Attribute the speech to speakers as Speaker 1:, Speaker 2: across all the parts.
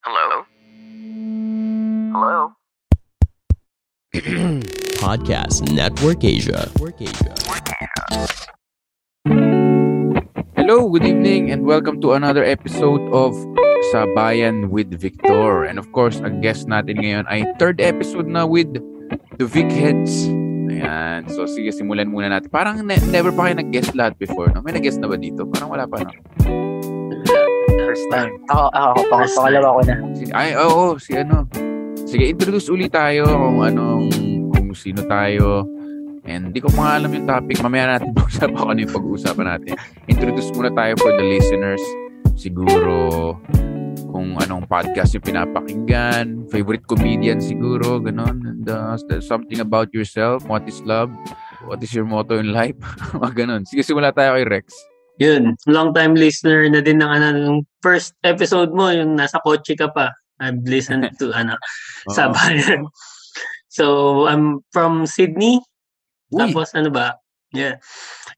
Speaker 1: Hello? Hello?
Speaker 2: Podcast Network Asia.
Speaker 3: Hello, good evening, and welcome to another episode of Sabayan with Victor. And of course, ang guest natin ngayon ay third episode na with the Vic Heads. Ayan. So, sige, simulan muna natin. Parang ne- never pa kayo nag-guest lahat before, no? May nag-guest na ba dito? Parang wala pa, no?
Speaker 4: First time. Ako, ako, pang, pangalawa ko na.
Speaker 3: Ay, oo, si ano. Sige, introduce ulit tayo kung anong, kung sino tayo. And di ko pa nga alam yung topic. Mamaya natin pag-usapan kung ano yung pag-uusapan natin. Introduce muna tayo for the listeners. Siguro, kung anong podcast yung pinapakinggan. Favorite comedian siguro, ganon. And uh, something about yourself. What is love? What is your motto in life? Mga ganon. Sige, simula tayo kay Rex.
Speaker 4: Yun, long time listener na din ng ano, ng first episode mo, yung nasa kotse ka pa. I've listened to ano,
Speaker 3: Oo.
Speaker 4: Sabayan. So, I'm from Sydney.
Speaker 3: Uy,
Speaker 4: Tapos ano ba? Yeah.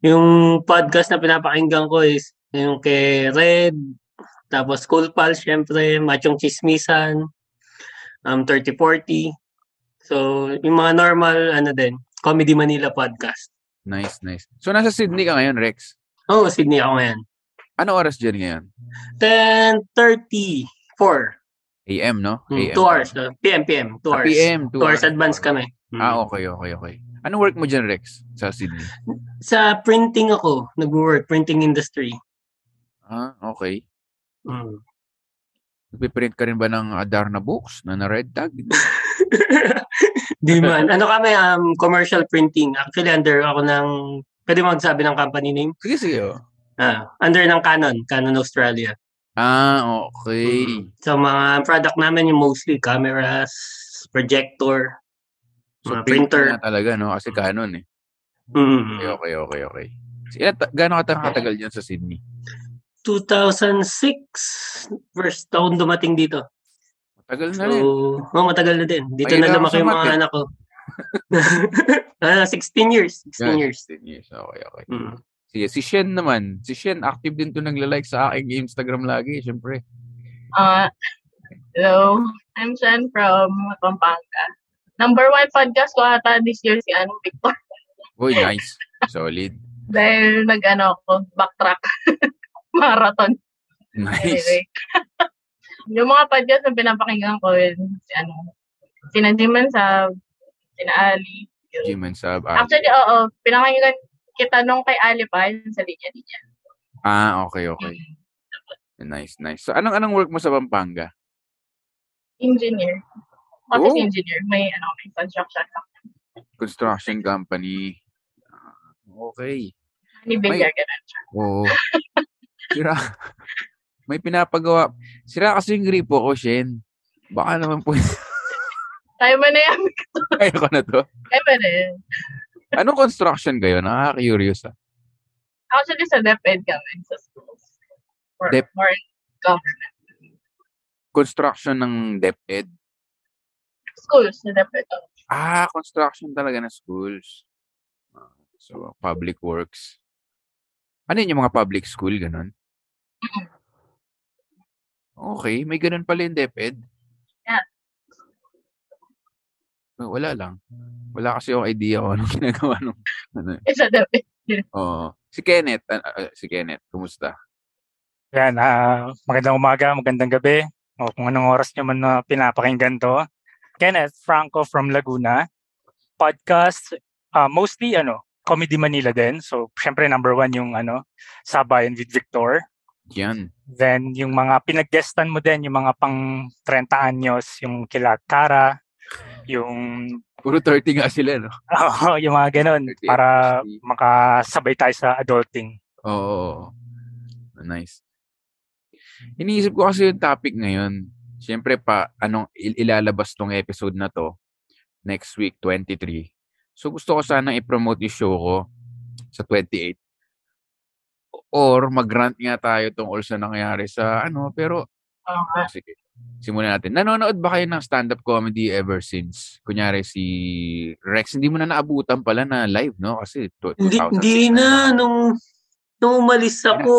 Speaker 4: Yung podcast na pinapakinggan ko is yung kay Red, tapos Cool Pal, syempre, Machong Chismisan, um, 3040. So, yung mga normal, ano din, Comedy Manila podcast.
Speaker 3: nice, nice. So, nasa Sydney ka ngayon, Rex.
Speaker 4: Oh, Sydney ako ngayon.
Speaker 3: Ano oras dyan ngayon?
Speaker 4: 10.34.
Speaker 3: AM, no?
Speaker 4: Hmm,
Speaker 3: AM.
Speaker 4: two hours. uh, PM, PM. Two
Speaker 3: Ah,
Speaker 4: hours.
Speaker 3: PM, two
Speaker 4: Two hours
Speaker 3: hours.
Speaker 4: advance kami. Hmm.
Speaker 3: Ah, okay, okay, okay. Anong work mo dyan, Rex? Sa Sydney?
Speaker 4: Sa printing ako, nag-work, printing industry.
Speaker 3: Ah, okay.
Speaker 4: Hmm.
Speaker 3: Nagpiprint ka rin ba ng Adarna books na na red tag?
Speaker 4: Di man. Ano kami, um, commercial printing. Actually, under ako ng, pwede mo magsabi ng company name?
Speaker 3: Sige, sige. Oh.
Speaker 4: Ah, under ng Canon, Canon Australia.
Speaker 3: Ah, okay.
Speaker 4: Mm. So, mga product namin yung mostly cameras, projector,
Speaker 3: So,
Speaker 4: mga
Speaker 3: printer na talaga, no? Kasi Canon, eh.
Speaker 4: Mm.
Speaker 3: Okay, okay, okay, okay. Ilan, ta- gaano ka katagal dyan sa Sydney?
Speaker 4: 2006, first taon dumating dito.
Speaker 3: Matagal na
Speaker 4: So,
Speaker 3: rin.
Speaker 4: oh, matagal na din. Dito
Speaker 3: Mahirap
Speaker 4: na lumaki yung mga
Speaker 3: eh.
Speaker 4: anak ko. ah, 16 years. 16
Speaker 3: Yan,
Speaker 4: years.
Speaker 3: 16 years. Okay, okay.
Speaker 4: Mm.
Speaker 3: Sige, si Shen naman. Si Shen, active din to nagla-like sa aking Instagram lagi, syempre.
Speaker 5: Uh, hello, I'm Shan from Pampanga. Number one podcast ko ata this year si ano, Victor.
Speaker 3: Uy, nice. Solid.
Speaker 5: Dahil nag-ano ako, backtrack. Marathon.
Speaker 3: Nice.
Speaker 5: Anyway. yung mga podcast na pinapakinggan ko, yun, si ano, sina Jiman sa, sina Ali.
Speaker 3: and Sab. Ah,
Speaker 5: Actually, oo, pinakinggan kita nung kay Ali pa, yun sa linya-linya.
Speaker 3: ah, okay, okay. Nice, nice. So, anong anong work mo sa Pampanga?
Speaker 5: Engineer. Office
Speaker 3: Oh.
Speaker 5: engineer. May, ano, may construction company.
Speaker 3: Construction company. Ah, Okay.
Speaker 5: Ni Villar, ganun siya.
Speaker 3: Oo. Sira. May pinapagawa. Sira kasi yung gripo ko, Shen. Baka naman po.
Speaker 5: Tayo mo na yan.
Speaker 3: Kaya ko na to.
Speaker 5: Tayo mo na yan.
Speaker 3: Anong construction kayo? Nakaka-curious ah.
Speaker 5: Actually, sa DepEd kami, sa schools. Or,
Speaker 3: Dep-
Speaker 5: or government.
Speaker 3: Construction ng DepEd.
Speaker 5: Schools, sa DepEd.
Speaker 3: Ah, construction talaga ng schools. So, public works. Ano yun yung mga public school, ganun? Okay, may ganun pala yung DepEd.
Speaker 5: Yeah.
Speaker 3: Eh, Wala lang. Wala kasi yung idea kung anong ginagawa nung ano.
Speaker 5: Eh, sa DepEd.
Speaker 3: Oo. Si Kenneth, ah, ah, si Kenneth, kumusta?
Speaker 6: Yan, ah, magandang umaga, magandang gabi. O kung anong oras nyo man na pinapakinggan to. Kenneth Franco from Laguna. Podcast, ah, mostly ano, Comedy Manila din. So, syempre number one yung ano, Sabayan with Victor.
Speaker 3: Yan.
Speaker 6: Then, yung mga pinag-guestan mo din, yung mga pang 30 anyos, yung kila Tara, yung,
Speaker 3: Puro 30 nga sila, no?
Speaker 6: oh, yung mga ganun,
Speaker 3: 30
Speaker 6: para
Speaker 3: actually.
Speaker 6: makasabay tayo sa adulting.
Speaker 3: Oo. oo, oo. Nice. Iniisip ko kasi yung topic ngayon. Siyempre pa, anong il- ilalabas tong episode na to next week, 23. So gusto ko sana i-promote yung show ko sa 28. Or mag-rant nga tayo tungkol sa nangyari sa ano, pero
Speaker 5: Oo nga.
Speaker 3: sige. Simulan natin. Nanonood ba kayo ng stand-up comedy ever since? Kunyari si Rex, hindi mo na naabutan pala na live, no? Kasi to-
Speaker 4: Hindi,
Speaker 3: 2006
Speaker 4: hindi na. Nung, nung umalis ako,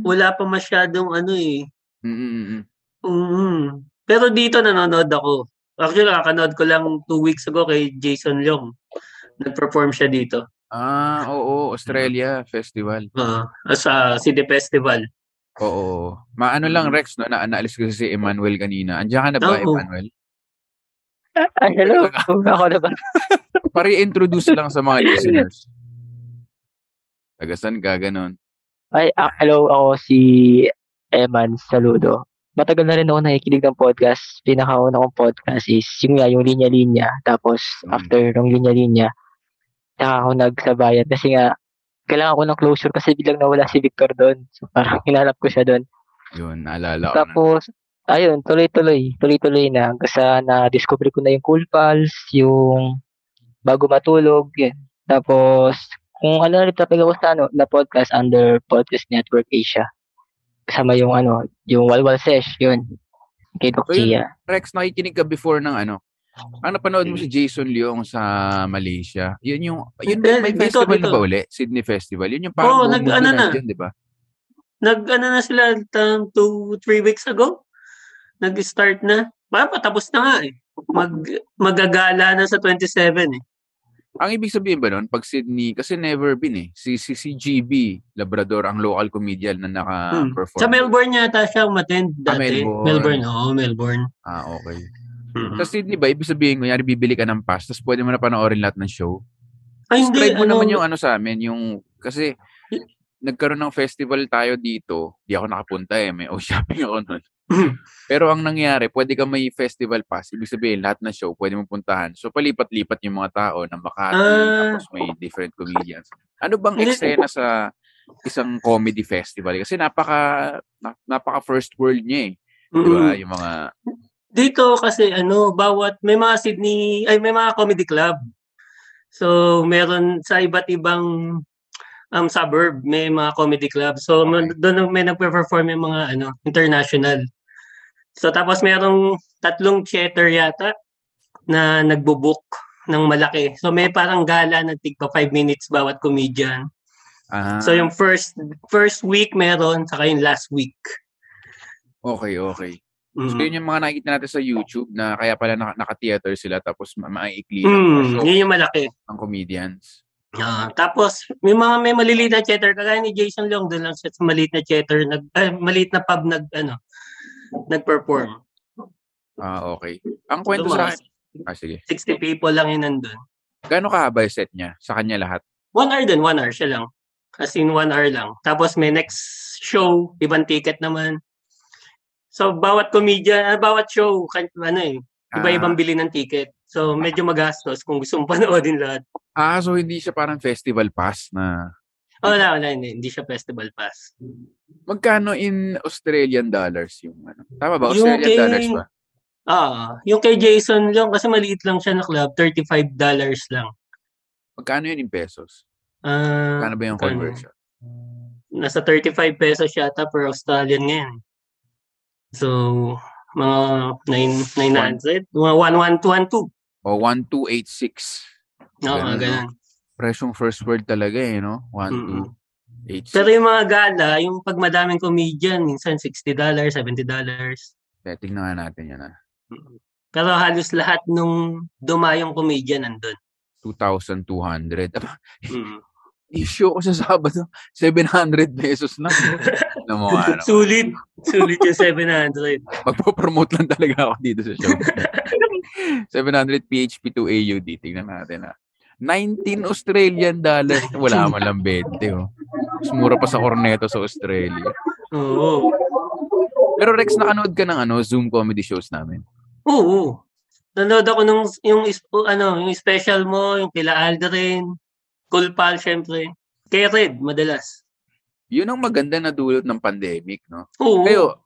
Speaker 4: wala pa masyadong ano eh.
Speaker 3: Mm-mm-mm.
Speaker 4: Mm. Pero dito nanonood ako. Actually, nakakanood ko lang two weeks ago kay Jason Leong. Nag-perform siya dito.
Speaker 3: Ah, oo, Australia Festival.
Speaker 4: Uh, sa City Festival.
Speaker 3: Oo. Maano lang
Speaker 4: Mm.
Speaker 3: Rex no, na naalis ko si Emmanuel kanina. Andiyan ka na ba,
Speaker 4: Oo.
Speaker 3: Emmanuel?
Speaker 7: Ay, hello. Ako na ba?
Speaker 3: Pari-introduce lang sa mga listeners. Tagasan ka, ganun.
Speaker 7: Ay, ah, hello. Ako si Eman Saludo. Matagal na rin ako nakikinig ng podcast. Pinakauna kong podcast is yung nga, yung linya-linya. Tapos,
Speaker 3: Mm.
Speaker 7: after ng linya-linya, saka ako nagsabayan. Kasi nga, kailangan ko ng closure kasi biglang nawala si Victor doon. So, parang hinanap ko siya doon.
Speaker 3: Yun, naalala ko na.
Speaker 7: Tapos, ayun, tuloy-tuloy. Tuloy-tuloy na. Hanggang sa na-discover ko na yung Cool Pals, yung Bago Matulog, yun. Tapos, kung ano na rin topic ako sa ano, na podcast under Podcast Network Asia. Kasama yung ano, yung Walwal Sesh, yun. Kay Doc
Speaker 3: So. Rex, nakikinig ka before ng ano? Ang napanood mo si Jason Leong sa Malaysia. Yun yung, yun
Speaker 4: Eh,
Speaker 3: may
Speaker 4: dito,
Speaker 3: festival
Speaker 4: dito.
Speaker 3: na ba uli? Sydney Festival. Yun yung parang
Speaker 4: nag-
Speaker 3: buong
Speaker 4: ano na.
Speaker 3: nandyan, di ba?
Speaker 4: Nag, ano na sila, um, two, three weeks ago? Nag-start na. Baka patapos na nga eh. Mag, magagala na sa 27 eh.
Speaker 3: Ang ibig sabihin ba nun, pag Sydney, kasi never been eh. Si, si, si GB Labrador, ang local comedian na naka-perform.
Speaker 4: Hmm. Sa Melbourne yata siya umattend
Speaker 3: Ah,
Speaker 4: dati.
Speaker 3: Melbourne.
Speaker 4: Melbourne, oo, Melbourne.
Speaker 3: Ah, okay.
Speaker 4: Mm.
Speaker 3: Sa Sydney ba, ibig sabihin, kunyari bibili ka ng pass, tapos pwede mo na panoorin lahat ng show?
Speaker 4: Ay, hindi.
Speaker 3: Describe mo
Speaker 4: ano,
Speaker 3: naman yung ano sa amin, yung, kasi, nagkaroon ng festival tayo dito, di ako nakapunta eh, may o-shopping ako nun. Pero ang nangyari, pwede ka may festival pass, ibig sabihin, lahat ng show, pwede mo puntahan. So, palipat-lipat yung mga tao na Makati,
Speaker 4: Ah.
Speaker 3: tapos may different comedians. Ano bang eksena sa isang comedy festival? Kasi napaka, na- napaka first world niya eh. Di ba?
Speaker 4: Mm-mm.
Speaker 3: Yung mga,
Speaker 4: Dito kasi ano, bawat may mga Sydney, ay may mga comedy club. So, meron sa iba't ibang um, suburb, may mga comedy club. So,
Speaker 3: Okay.
Speaker 4: doon may nagpe-perform yung mga ano, international. So, tapos merong tatlong theater yata na nagbo-book ng malaki. So, may parang gala na tigpa 5 minutes bawat comedian.
Speaker 3: ah,
Speaker 4: So, yung first first week meron, saka yung last week.
Speaker 3: okay, okay. So,
Speaker 4: Mm.
Speaker 3: yun yung mga nakikita natin sa YouTube na kaya pala naka, naka-theater sila tapos ma- maiikli lang
Speaker 4: Mm,
Speaker 3: show
Speaker 4: yun yung malaki.
Speaker 3: ng comedians.
Speaker 4: Ah, tapos may mga may maliliit na theater kagaya ni Jason Leong doon lang siya sa maliit na theater nag ay, maliit na pub nag ano nag-perform.
Speaker 3: Ah, okay. Ang kwento sa akin, ah, sige.
Speaker 4: 60 people lang yun nandun.
Speaker 3: Gaano kahaba yung set niya? Sa kanya lahat?
Speaker 4: One hour din, one hour siya lang. As in one hour lang. Tapos may next show, ibang ticket naman. So bawat comedian, ah, bawat show, ano eh, iba-ibang bili ng ticket. So medyo magastos kung gusto mong panoodin lahat.
Speaker 3: Ah, so hindi siya parang festival pass na
Speaker 4: Oh, wala, wala, hindi, hindi siya festival pass.
Speaker 3: magkano in Australian dollars yung ano? Tama ba? Australian
Speaker 4: kay-
Speaker 3: dollars ba?
Speaker 4: Ah, yung kay Jason lang kasi maliit lang siya na club, $35 lang.
Speaker 3: Magkano yun in pesos?
Speaker 4: Ah,
Speaker 3: Magkano ba yung conversion?
Speaker 4: nasa 35 pesos yata per Australian ngayon. So, mga 9, 900, mga 1112.
Speaker 3: O 1286.
Speaker 4: Oo,
Speaker 3: Ganun,
Speaker 4: mga ganun.
Speaker 3: Presyong first world talaga eh, no?
Speaker 4: Mm-mm.
Speaker 3: 1286.
Speaker 4: Pero yung mga gala, yung pag madaming comedian, minsan $60, $70.
Speaker 3: Kaya tingnan nga natin yan ah.
Speaker 4: Pero halos lahat nung dumayong comedian nandun.
Speaker 3: 2,200. Aba,
Speaker 4: Mm.
Speaker 3: I-show ko sa Sabado, 700 pesos lang. Ano mo, ano,
Speaker 4: Sulit. Sulit yung 700.
Speaker 3: magpo-promote lang talaga ako dito sa show. 700 PHP to AUD. Tingnan natin ah. 19 Australian dollars. Wala man lang 20. Oh. Mas mura pa sa Corneto sa Australia.
Speaker 4: Oo.
Speaker 3: Pero Rex, nakanood ka ng ano, Zoom comedy shows namin.
Speaker 4: Oo. Nanood ako nung yung ano, yung special mo, yung kila Aldrin, Cool Pal, syempre. Kay Red, madalas.
Speaker 3: Yun ang maganda na dulot ng pandemic, no?
Speaker 4: Oo.
Speaker 3: Kayo,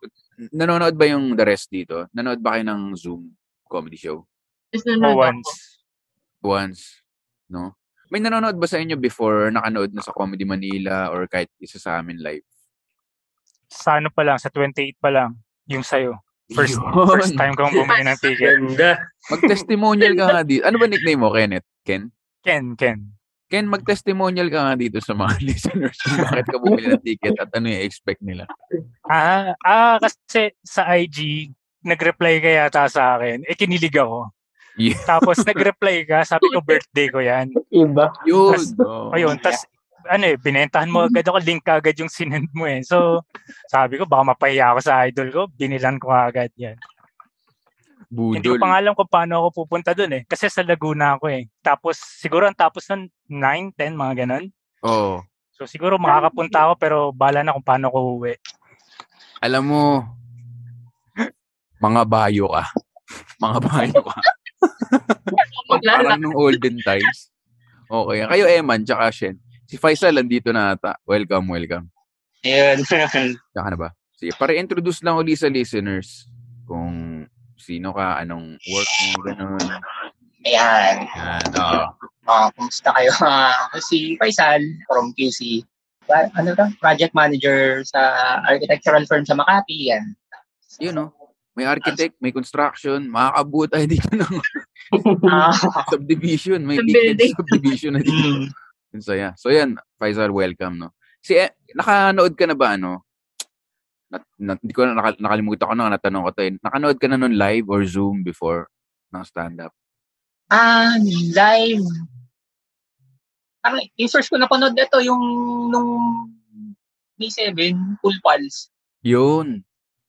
Speaker 3: nanonood ba yung the rest dito? Nanood ba kayo ng Zoom comedy show?
Speaker 5: Just
Speaker 6: Oh,
Speaker 5: nanood ako.
Speaker 6: once.
Speaker 3: Once, no? May nanonood ba sa inyo before nakanood na sa Comedy Manila or kahit isa sa amin live?
Speaker 6: Sa ano pa lang, sa 28 pa lang, yung sa'yo. First,
Speaker 3: Yun.
Speaker 6: first time kong bumili ng ticket.
Speaker 4: Ganda.
Speaker 3: Mag-testimonial ka nga dito. Ano ba nickname mo, Kenneth? Ken?
Speaker 6: Ken, Ken.
Speaker 3: Ken, mag-testimonial ka nga dito sa mga listeners kung bakit ka bumili ng ticket at ano yung expect nila.
Speaker 6: Ah, ah, kasi sa IG, nag-reply ka yata sa akin. Eh, kinilig ako.
Speaker 3: Yeah.
Speaker 6: Tapos nag-reply ka, sabi ko birthday ko yan.
Speaker 7: Iba.
Speaker 3: Yun.
Speaker 6: Tas-
Speaker 3: oh.
Speaker 6: Ayun, tas ano eh, binentahan mo agad ako, link agad yung sinend mo eh. So, sabi ko, baka mapahiya ako sa idol ko, binilan ko agad yan. Hindi ko
Speaker 3: Budol.
Speaker 6: pa alam kung paano ako pupunta dun eh. Kasi sa Laguna ako eh. Tapos, siguro ang tapos nun, 9, 10, mga ganun.
Speaker 3: Oo.
Speaker 6: So, siguro makakapunta ako, pero bala na kung paano ko uwi.
Speaker 3: Alam mo, mga bayo ka. Mga bayo ka. Parang nung olden times. Okay. Kayo, Eman, tsaka Shen. Si Faisal, nandito na ata. Welcome, welcome.
Speaker 4: Ayun.
Speaker 3: Tsaka na ba? Sige, para introduce lang ulit sa listeners kung sino ka, anong work mo, ganun.
Speaker 8: Ayan.
Speaker 3: Yan, oo.
Speaker 8: Ah, kumusta kayo? Ako si Faisal from QC. Ano ba? Project manager sa architectural firm sa Makati. Yan.
Speaker 3: Yun, no? May architect, may construction, makakabuo tayo dito ng
Speaker 8: Ah,
Speaker 3: subdivision. May
Speaker 5: building.
Speaker 3: subdivision na dito.
Speaker 8: mm,
Speaker 3: So, yeah. So, yan. Faisal, welcome, no? Si, eh, nakanood ka na ba, ano? Na, na, hindi ko na, naka, nakalimutan ko na, natanong ko to eh. Nakanood ka na nun live or Zoom before ng stand-up?
Speaker 8: ah, live. Ang yung-search ko napanood na to yung nung May 7, Full Pulse.
Speaker 3: Yun.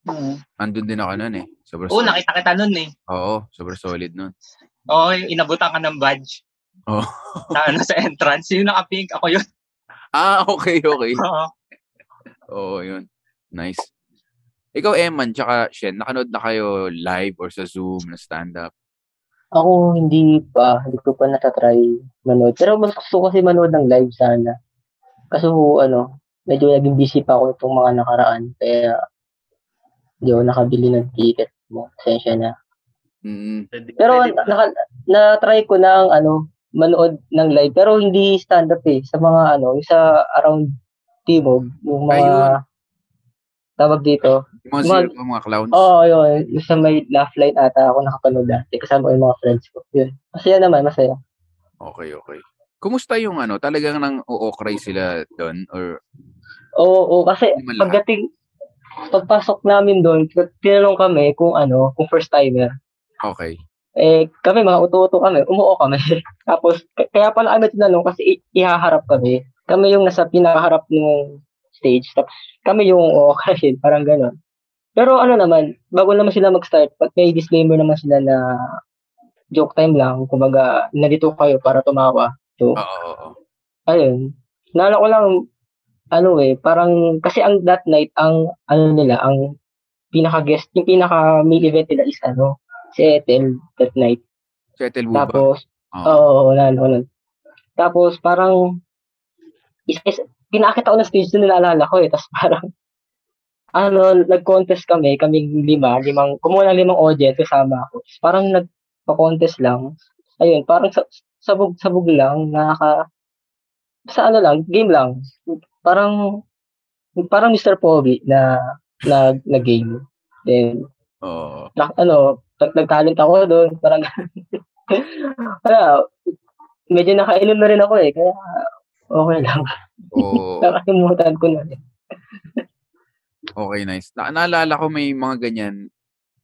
Speaker 8: Mm.
Speaker 3: Andun din ako nun eh. Sobrang
Speaker 8: Oo,
Speaker 3: solid.
Speaker 8: nakita kita nun eh.
Speaker 3: Oo, sobrang solid nun.
Speaker 8: Oo, yung inabutan ka ng badge.
Speaker 3: Oo.
Speaker 8: Sa, ano, sa entrance. Yung naka-pink, ako yun.
Speaker 3: Ah, okay, okay.
Speaker 8: Oo.
Speaker 3: Oo, yun. Nice. Ikaw, Eman, tsaka Shen, nakanood na kayo live or sa Zoom na stand-up?
Speaker 7: Ako hindi pa, hindi ko pa natatry manood. Pero mas gusto ko kasi manood ng live sana. Kaso ano, medyo naging busy pa ako itong mga nakaraan. Kaya hindi ako nakabili ng ticket mo. Pasensya na.
Speaker 3: Mm.
Speaker 7: Pero naka, na-try ko ng ano, manood ng live. Pero hindi stand-up eh. Sa mga ano, sa around Timog. Yung mga
Speaker 3: Ayun.
Speaker 7: Tawag dito.
Speaker 3: Yung mga,
Speaker 7: Mga-
Speaker 3: zero, mga clowns?
Speaker 7: Oo, oh, yun. Yung sa may laugh line ata ako nakapanood dati. Kasama ko yung mga friends ko. Yun. Masaya naman, masaya.
Speaker 3: Okay, okay. Kumusta yung ano? Talagang nang uokray sila doon? Or,
Speaker 7: Oo, oo, kasi pagdating, pagpasok namin doon, tinanong kami kung ano, kung first timer.
Speaker 3: okay.
Speaker 7: Eh, kami, mga uto-uto kami, umuo kami. Tapos, k- kaya pala kami tinanong kasi i- ihaharap kami. Kami yung nasa pinakaharap ng stage. Tapos, kami yung uuokrayin, parang gano'n. Pero ano naman, bago naman sila mag-start, pag may disclaimer naman sila na joke time lang, kumbaga, nandito kayo para tumawa. So,
Speaker 3: Oo,
Speaker 7: ayun. Naalala ko lang, ano eh, parang, kasi ang that night, ang, ano nila, ang pinaka-guest, yung pinaka-main event nila is, ano, si Ethel that night.
Speaker 3: Settle mo ba?
Speaker 7: Tapos,
Speaker 3: Oo.
Speaker 7: oo, oh, wala, wala. Tapos, parang, is, is, pinakit ako ng stage doon, naalala ko eh. Tapos parang, ano, nag-contest kami, kaming lima, limang, kumuha ng limang audience, kasama ako. Tapos parang nagpa-contest lang. Ayun, parang sa, sabog, sabog lang, nakaka, sa ano lang, game lang. Parang, parang Mr. Poby na, na, na game. Then,
Speaker 3: Oo.
Speaker 7: na, ano, nag, nag-talent ako doon, parang, wala, medyo nakainom na rin ako eh, kaya, okay lang.
Speaker 3: Oo.
Speaker 7: Nakalimutan ko na rin.
Speaker 3: Okay, nice. Na naalala ko may mga ganyan.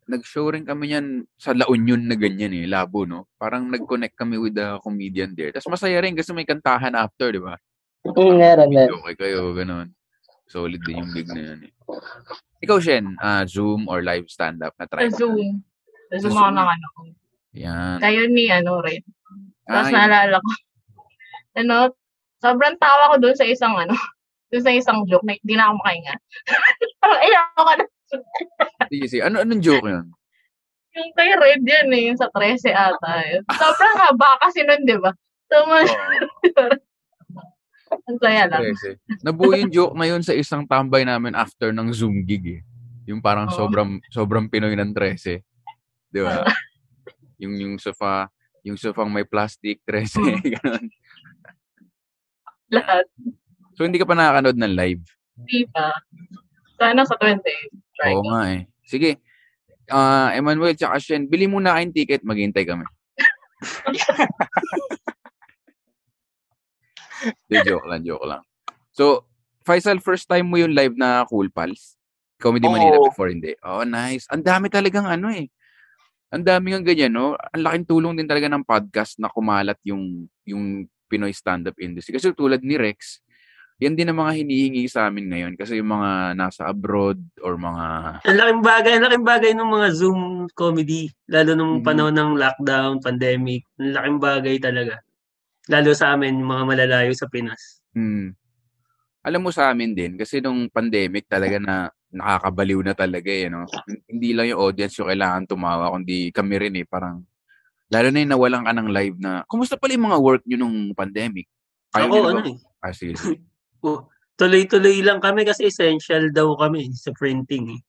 Speaker 3: Nag-show rin kami yan sa La Union na ganyan eh, labo, no? Parang nag-connect kami with the comedian there. Tapos masaya rin kasi may kantahan after, di ba?
Speaker 7: Mm, meron, meron.
Speaker 3: Okay kayo, ganun. Solid din yung gig na yun eh. Ikaw, Shen, ah, Zoom or live stand-up na try?
Speaker 5: Sa Zoom. Sa Zoom ako
Speaker 3: Zoom.
Speaker 5: ng ano ko.
Speaker 3: Yan.
Speaker 5: Kayo ni ano, Red. Tapos
Speaker 3: Ay,
Speaker 5: naalala ko. Ano, sobrang tawa ko doon sa isang ano, doon sa isang joke na hindi na ako makahinga. Parang ayoko ka na.
Speaker 3: sige, sige. Ano, anong joke yun?
Speaker 5: Yung kay Red yan eh, yung sa 13 ata. Yun. Sobrang haba kasi nun, di ba? So, man, ang saya lang.
Speaker 3: Kasi, nabuo yung joke na yun sa isang tambay namin after ng Zoom gig eh. Yung parang
Speaker 5: Oo.
Speaker 3: sobrang sobrang Pinoy ng 13. Di ba? yung yung sofa, yung sofang may plastic, 13, ganun.
Speaker 5: Lahat.
Speaker 3: So, hindi ka pa nakakanood ng live?
Speaker 5: Di ba? Sana sa 20. Try
Speaker 3: Oo
Speaker 5: ko.
Speaker 3: nga eh. Sige. Ah, Emmanuel tsaka Shen, bili muna kayong ticket, maghintay kami. De, joke lang, joke lang. So, Faisal, first time mo yung live na Cool Pals? Comedy Manila
Speaker 8: Oo.
Speaker 3: before, hindi? Oh, nice. Ang dami talagang ano eh. Ang dami ng ganyan, no? Ang laking tulong din talaga ng podcast na kumalat yung yung Pinoy stand-up industry. Kasi tulad ni Rex, yan din ang mga hinihingi sa amin ngayon kasi yung mga nasa abroad or mga
Speaker 4: Ang laking bagay, ang laking bagay ng mga Zoom comedy. Lalo nung
Speaker 3: Mhm.
Speaker 4: panahon ng lockdown, pandemic. Ang laking bagay talaga. Lalo sa amin, yung mga malalayo sa Pinas.
Speaker 3: Hmm. Alam mo sa amin din, kasi nung pandemic talaga na nakakabaliw na talaga eh, no? Hindi lang yung audience yung kailangan tumawa, kundi kami rin eh, parang, lalo na yung nawalan ka ng live na, kumusta pala yung mga work nyo nung pandemic? Kaya
Speaker 4: Ako, ano eh.
Speaker 3: Ah, sige, sige.
Speaker 4: Oh, tuloy-tuloy lang kami kasi essential daw kami sa printing eh.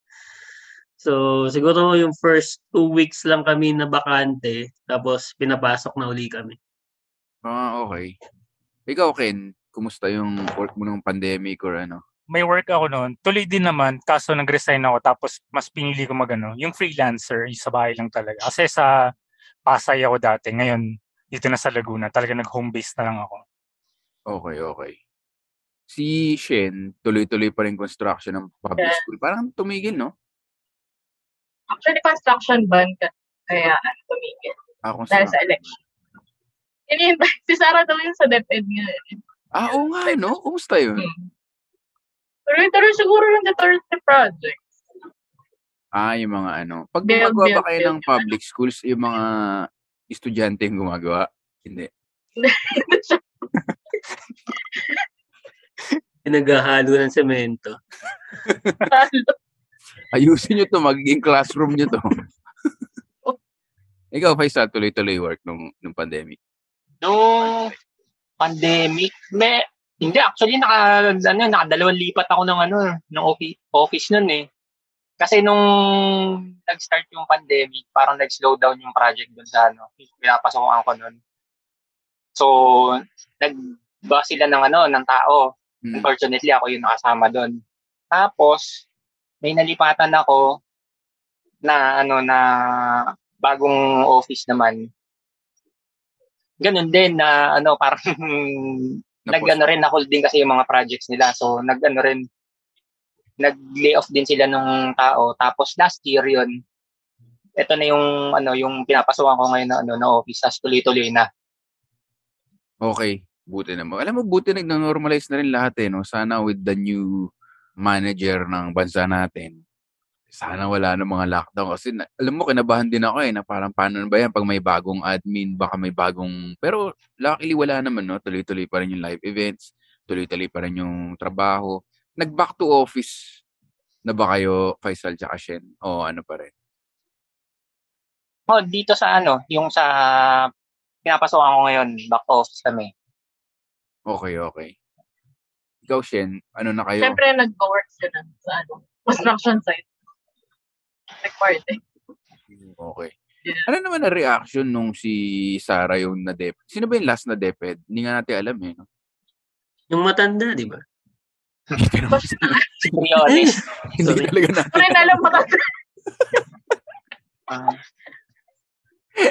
Speaker 4: So, siguro yung first two weeks lang kami na bakante, tapos pinapasok na uli kami.
Speaker 3: Ah, okay. Ikaw, Ken, kumusta yung work mo nung pandemic or ano?
Speaker 6: May work ako noon. Tuloy din naman, kaso nag-resign ako tapos mas pinili ko magano, yung freelancer, yung sa bahay lang talaga. Kasi sa Pasay ako dati, ngayon dito na sa Laguna, talaga nag-home base na lang ako.
Speaker 3: Okay, okay. Si Shen, tuloy-tuloy pa rin construction ng public
Speaker 5: Yeah.
Speaker 3: school. Parang tumigil, no?
Speaker 5: Actually, construction ban ka. Kaya, ano, tumigil.
Speaker 3: Ah, kung
Speaker 5: Dahil sa election. Hinihintay. Si Sarah daw yung sa DepEd ngayon.
Speaker 3: Ah, oo nga, no? Kumusta yun?
Speaker 5: Hmm. Tuloy-tuloy siguro yung Duterte project.
Speaker 3: Ah, yung mga ano. Pag
Speaker 5: Build,
Speaker 3: gumagawa
Speaker 5: build,
Speaker 3: ba kayo
Speaker 5: build.
Speaker 3: ng public schools, yung mga estudyante yung gumagawa? Hindi.
Speaker 4: Pinaghahalo ng semento.
Speaker 3: Ayusin nyo to, magiging classroom nyo to. Ikaw, Faisal, tuloy-tuloy work nung, nung pandemic.
Speaker 8: Nung pandemic, may, hindi, actually, naka, ano, nakadalawang lipat ako ng, ano, ng office, office nun eh. Kasi nung nag-start yung pandemic, parang nag-slow down yung project dun sa, ano, pinapasokan ko nun. So, nagba sila ng, ano, ng tao.
Speaker 3: Hmm.
Speaker 8: Unfortunately, ako yung nakasama doon. Tapos, may nalipatan ako na ano na bagong office naman. Ganun din na ano parang nag-ano rin na hold din kasi yung mga projects nila. So nag-ano rin nag-lay off din sila ng tao. Tapos last year yun, ito na yung ano yung pinapasukan ko ngayon na ano na office as tuloy-tuloy na.
Speaker 3: Okay. Buti naman. Alam mo, buti nag-normalize na rin lahat eh. No? Sana with the new manager ng bansa natin, sana wala na mga lockdown. Kasi na, alam mo, kinabahan din ako eh, na parang paano na ba yan pag may bagong admin, baka may bagong... Pero luckily wala naman, no? Tuloy-tuloy pa rin yung live events, tuloy-tuloy pa rin yung trabaho. Nag-back to office na ba kayo, Faisal tsaka Shen? O ano pa rin?
Speaker 8: Oh, dito sa ano, yung sa pinapasukan ko ngayon, back office kami.
Speaker 3: Okay, okay. Ikaw, Shen, ano na kayo?
Speaker 5: Siyempre, nag-work sila sa ano, construction site. Required eh.
Speaker 3: Okay.
Speaker 5: Yeah.
Speaker 3: Ano naman na reaction nung si Sarah yung na-dep? Sino ba yung last na deped? Hindi nga natin alam eh. No?
Speaker 4: Yung matanda, di ba?
Speaker 8: Si Briones.
Speaker 3: Hindi
Speaker 4: Sorry.
Speaker 3: talaga na.
Speaker 5: Pero na alam mo
Speaker 8: Ah,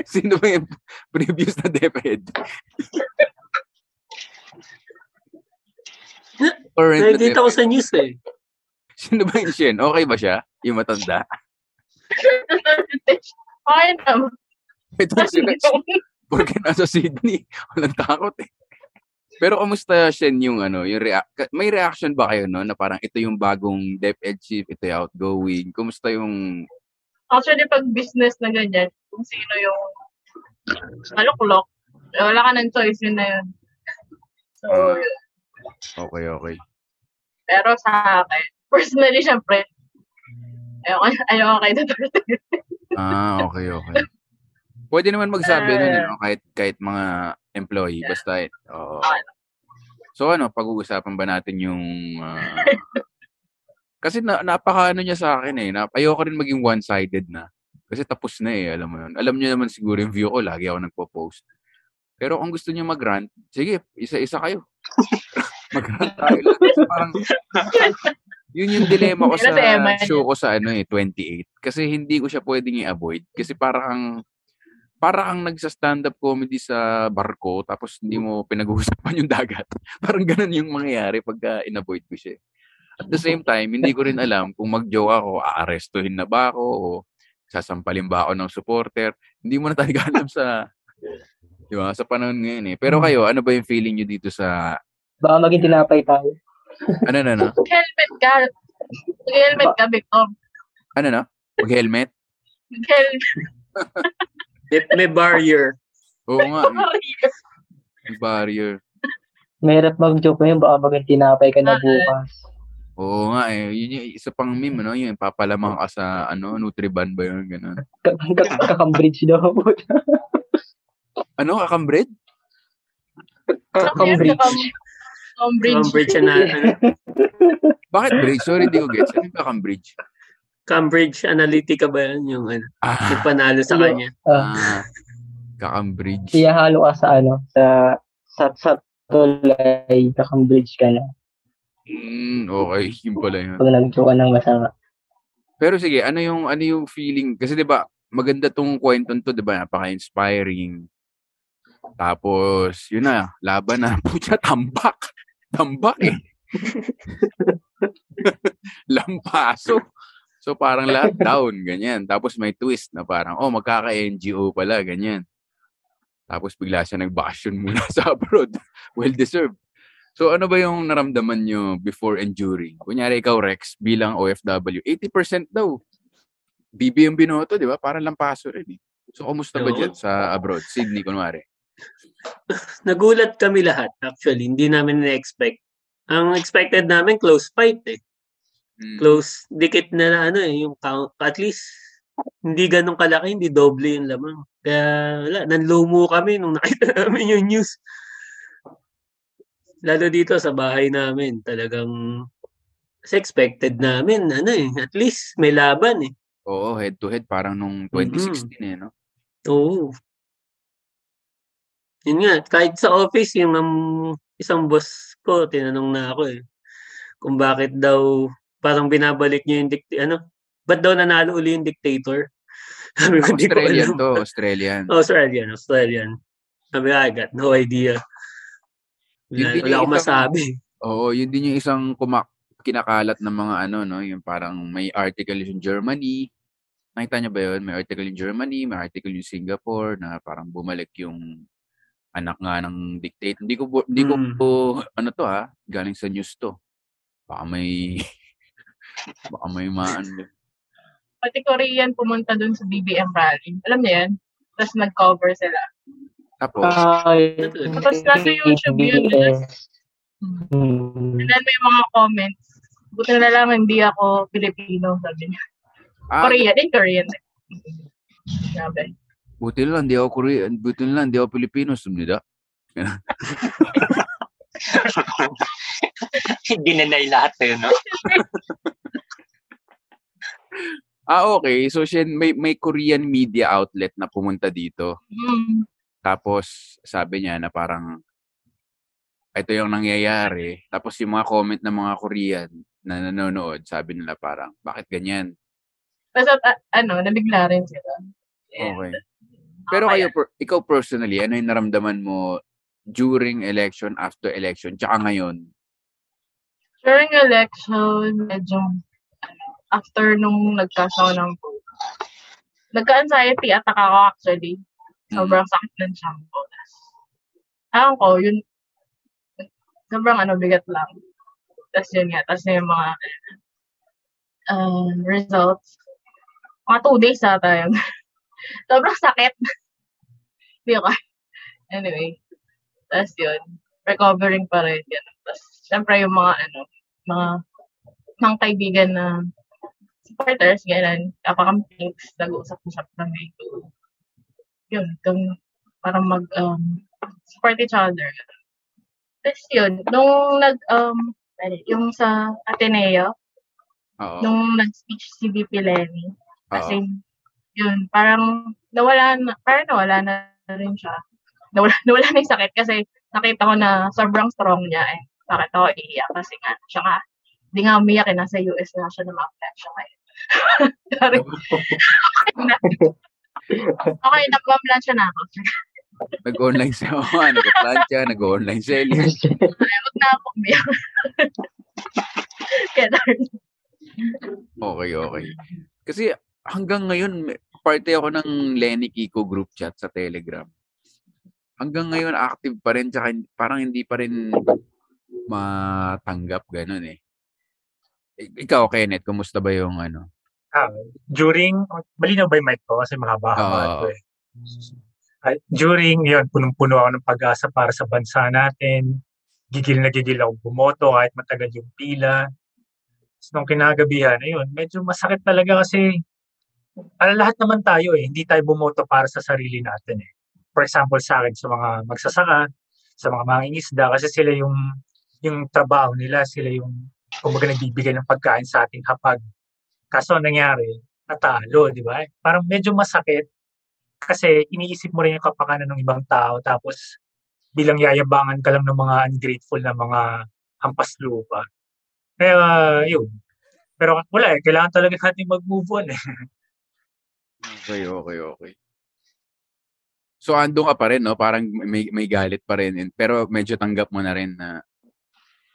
Speaker 3: Sino ba yung previous na deped? Current na
Speaker 4: Nakikita ko sa news eh.
Speaker 3: Sino ba yung Shen? Okay ba siya? Yung matanda?
Speaker 5: Okay naman.
Speaker 3: Ito si Rex. Porque nasa Sydney. Walang takot eh. Pero kamusta Shen yung ano, yung rea- may reaction ba kayo no na parang ito yung bagong DepEd chief, ito yung outgoing. Kumusta yung
Speaker 5: Actually, pag business na ganyan, kung sino yung maluklok, wala ka ng choice, yun na yun. So, yun.
Speaker 3: okay, okay.
Speaker 5: Pero sa akin, personally, syempre, ayoko, ayoko kay Duterte.
Speaker 3: Ah, okay, okay. Pwede naman magsabi nun,
Speaker 5: Eh.
Speaker 3: ano, kahit, kahit mga employee, basta, eh, oo.
Speaker 5: Okay.
Speaker 3: So ano, pag-uusapan ba natin yung, ah, kasi na, napaka ano niya sa akin eh, na, ayoko rin maging one-sided na. Kasi tapos na eh, alam mo yun. Alam niyo naman siguro yung view ko, lagi ako nagpo-post. Pero kung gusto niyo mag-rant, sige, isa-isa kayo. mag-rant tayo lang. Kasi parang, yun yung dilemma ko sa show ko sa ano eh, 28. Kasi hindi ko siya pwedeng i-avoid. Kasi parang para kang nagsa-stand-up comedy sa barko tapos hindi mo pinag-uusapan yung dagat. Parang ganun yung mangyayari pagka in-avoid ko siya. At the same time, hindi ko rin alam kung mag-joke ako, aarestuhin na ba ako o sasampalin ba ako ng supporter. Hindi mo na talaga alam sa, di ba, sa panahon ngayon eh. Pero kayo, ano ba yung feeling nyo dito sa,
Speaker 7: Baka maging tinapay tayo.
Speaker 3: ano na, no?
Speaker 5: Helmet ka. Helmet ka, Victor.
Speaker 3: Ano na? Mag-helmet?
Speaker 5: Helmet.
Speaker 4: May, may barrier.
Speaker 3: Oo nga, may barrier.
Speaker 7: Mahirap mag-joke ngayon, baka maging tinapay ka na bukas.
Speaker 3: Oo nga eh. Yun yung isa pang meme, no? Yung papalamang ka sa, ano, Nutriban ba yun? Ganun.
Speaker 7: Ka- ka- Kakambridge daw.
Speaker 3: Ano, kakambred?
Speaker 7: Kakambridge.
Speaker 5: Cambridge.
Speaker 4: Cambridge na, ano,
Speaker 3: Bakit bridge? Sorry, hindi ko gets. Ano yung kakambridge?
Speaker 4: Cambridge Analytica ba yan? Yung ano,
Speaker 3: Ah,
Speaker 4: nagpanalo sa kanya.
Speaker 7: Ah,
Speaker 3: ah kakambridge.
Speaker 7: Iyahalo ka sa ano, sa sa, sa tulay, kakambridge ka na.
Speaker 3: Mm, okay, yun pala yun.
Speaker 7: Pag nag-joke ka ng masama.
Speaker 3: Pero sige, ano yung ano yung feeling kasi 'di ba, maganda tong kwento to, 'di ba? Napaka-inspiring. Tapos, yun na, laban na. Pucha, tambak. Tambak eh. Lampaso. So parang lahat down, ganyan. Tapos may twist na parang, oh, magkaka-NGO pala, ganyan. Tapos bigla siya nagbakasyon muna sa abroad. Well-deserved. So ano ba yung naramdaman nyo before and during? Kunyari ikaw, Rex, bilang OFW, 80% daw. BB yung binoto, di ba? Parang lampaso rin eh. So, kumusta ba dyan sa abroad? Sydney, kunwari.
Speaker 4: Nagulat kami lahat, actually. Hindi namin na-expect. Ang expected namin, close fight eh.
Speaker 3: Mm.
Speaker 4: Close, dikit na na ano eh, yung count. At least, hindi ganun kalaki, hindi doble yung lamang. Kaya wala, nanlumo kami nung nakita namin yung news. Lalo dito sa bahay namin, talagang kasi expected namin, ano eh, at least may laban eh.
Speaker 3: Oo, head to head, parang nung 2016 eh, no?
Speaker 4: Oo. Yun nga, kahit sa office, yung um, isang boss ko, tinanong na ako eh, kung bakit daw parang binabalik niya yung dictator, ano, ba't daw nanalo uli yung dictator? Sabi ko, di ko
Speaker 3: Australian
Speaker 4: alam.
Speaker 3: to, Australian.
Speaker 4: Australian, Australian. Sabi ko, I got no idea. Wala, wala akong masabi.
Speaker 3: Oo, yun din yung isang kumak kinakalat ng mga ano, no? Yung parang may article yung Germany. Nakita niyo ba yun? May article yung Germany, may article yung Singapore na parang bumalik yung anak nga ng dictator. Hindi ko hindi ko
Speaker 4: Mm.
Speaker 3: po ano to ha, galing sa news to. Baka may baka may maano.
Speaker 5: Pati Korean pumunta dun sa BBM rally. Alam niyo yan? Tapos nag-cover sila.
Speaker 3: Tapos,
Speaker 7: Ay,
Speaker 5: Tapos nasa YouTube yun. Hmm. And then may mga comments. Buti na lang hindi ako Pilipino, sabi niya.
Speaker 3: ah,
Speaker 5: Korean, in Korean. Sabi.
Speaker 3: buti na lang, hindi ako Korean. Buti na lang, hindi ako Pilipino. Sumnida.
Speaker 8: Dinanay lahat eh, no?
Speaker 3: Ah, okay. So, siya, may, may Korean media outlet na pumunta dito.
Speaker 5: Hmm.
Speaker 3: Tapos, sabi niya na parang, ito yung nangyayari. Tapos, yung mga comment ng mga Korean na nanonood, sabi nila parang, bakit ganyan?
Speaker 5: Basta, ah, ano, nabigla rin sila.
Speaker 3: Okay. Pero kayo, per- ikaw personally, ano yung naramdaman mo during election, after election, tsaka ngayon?
Speaker 5: During election, medyo, ano, after nung nagkasaw ng vote, nagka-anxiety attack ako actually. Sobrang sakit ng. Tas, Ewan ko, yun, sobrang ano, bigat lang. Tapos yun nga, tapos yung mga um, results. Mga two days ata yun. sobrang sakit. Hindi ko. Anyway. Tapos yun, recovering pa rin. Yan. Tapos, syempre yung mga ano, mga mga kaibigan na supporters, gano'n, kapakampings, nag-uusap-usap kami to, yun, kung para mag, um, support each other. Tapos yun, nung nag, um, yung sa Ateneo,
Speaker 3: Oo.
Speaker 5: nung nag-speech si VP Lenny,
Speaker 3: Oo.
Speaker 5: kasi yun, parang nawala na, parang nawala na rin siya. Nawala, nawala na yung sakit kasi nakita ko na sobrang strong niya eh. Bakit ako iiyak? Kasi nga, siya nga, hindi nga umiyak eh, nasa US na siya na ma-apply siya ngayon. Sorry. Okay, nagpamlansya na ako.
Speaker 3: Nag-online sa oh, nag-plancha, nag-online selling.
Speaker 5: Huwag na ako umiyak.
Speaker 3: Okay, okay. Kasi hanggang ngayon, parte ako ng Lenny Kiko group chat sa Telegram. Hanggang ngayon, active pa rin. Tsaka parang hindi pa rin matanggap. Ganun eh. Ik- Ikaw, Kenneth, kumusta ba yung ano?
Speaker 6: Ah, during, malinaw ba yung mic ko? Kasi mahaba-haba ito eh. Ah, during, yun, punong-puno ako ng pag-asa para sa bansa natin. Gigil na gigil ako bumoto kahit matagal yung pila. Tapos nung kinagabihan, ayun, medyo masakit talaga kasi ala lahat naman tayo eh. Hindi tayo bumoto para sa sarili natin eh. For example, sa akin, sa mga magsasaka, sa mga mangingisda, kasi sila yung yung trabaho nila, sila yung kumbaga nagbibigay ng pagkain sa ating hapag. Kaso ang nangyari, natalo, di ba? Parang medyo masakit kasi iniisip mo rin yung kapakanan ng ibang tao tapos bilang yayabangan ka lang ng mga ungrateful na mga hampas lupa. Kaya yun. Pero wala eh, kailangan talaga natin mag-move on eh.
Speaker 3: Okay, okay, okay. So, andun ka pa rin, no? Parang may, may galit pa rin. Pero medyo tanggap mo na rin na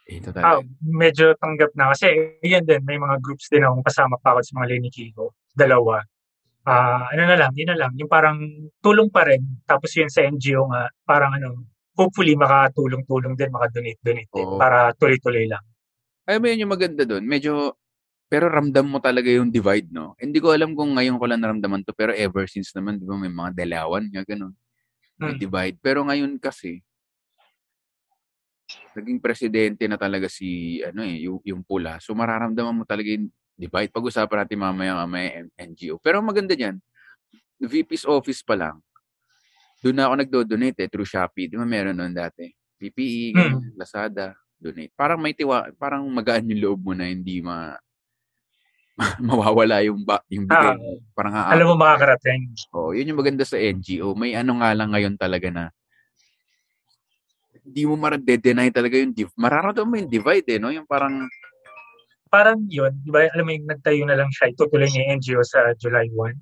Speaker 3: eh, ito
Speaker 6: Ah,
Speaker 3: talaga.
Speaker 6: medyo tanggap na kasi yan din, may mga groups din akong kasama pa ako sa mga Lenny Kiko. Dalawa. Ah, ano na lang, yun na lang. Yung parang tulong pa rin. Tapos yun sa NGO nga, parang ano, hopefully makatulong-tulong din, makadonate-donate din
Speaker 3: Oo.
Speaker 6: para tuloy-tuloy lang.
Speaker 3: Ay, mo yun yung maganda doon. Medyo, pero ramdam mo talaga yung divide, no? Hindi ko alam kung ngayon ko lang naramdaman to, pero ever since naman, di ba, may mga dalawan, nga ganun. May
Speaker 6: Hmm.
Speaker 3: divide. Pero ngayon kasi, naging presidente na talaga si, ano eh, yung, yung pula. So, mararamdaman mo talaga yung divide. Pag-usapan natin mamaya mamaya NGO. Pero ang maganda dyan, VP's office pa lang, doon na ako nagdo-donate eh, through Shopee. Di ba meron noon dati? PPE, ganyan, Lazada, donate. Parang may tiwa, parang magaan yung loob mo na hindi ma mawawala yung ba, yung bigay
Speaker 6: Ah.
Speaker 3: Parang ha,
Speaker 6: Alam mo makakarating.
Speaker 3: Oh, yun yung maganda sa NGO. May ano nga lang ngayon talaga na hindi mo mara-deny talaga yung div. Mararamdaman mo yung divide eh, no? Yung parang
Speaker 6: Parang yun, di ba, alam mo yung nagtayo na lang siya, itutuloy yung NGO sa July 1.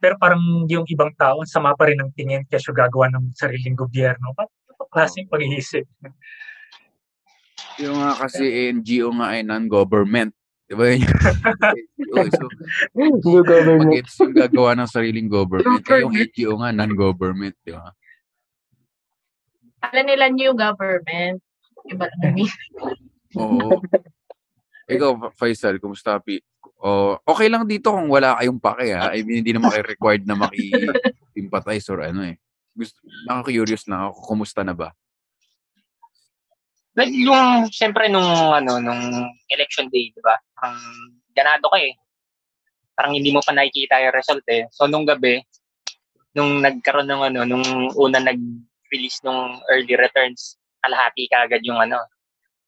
Speaker 6: Pero parang yung ibang tao, ang sama pa rin ng tingin kasi gagawa ng sariling gobyerno. Ba't klaseng pag-iisip?
Speaker 3: yung nga kasi NGO nga ay non-government. Di ba yun? NGO. So,
Speaker 7: New government.
Speaker 3: pag-gets yung gagawa ng sariling government. Eh, yung NGO nga, non-government. Di ba?
Speaker 5: Alam nila new government. Iba lang yung
Speaker 3: Oo. Ikaw, Fa- Faisal, kumusta? Pi? Oh, okay lang dito kung wala kayong pake ha. I mean, hindi naman kayo required na maki-sympathize or ano eh. Gusto, nakaka-curious lang ako, kumusta na ba?
Speaker 8: Like, yung, siyempre, nung, ano, nung election day, di ba? Parang, ganado ka eh. Parang hindi mo pa nakikita yung result eh. So, nung gabi, nung nagkaroon ng, ano, nung una nag-release nung early returns, kalahati ka agad yung, ano,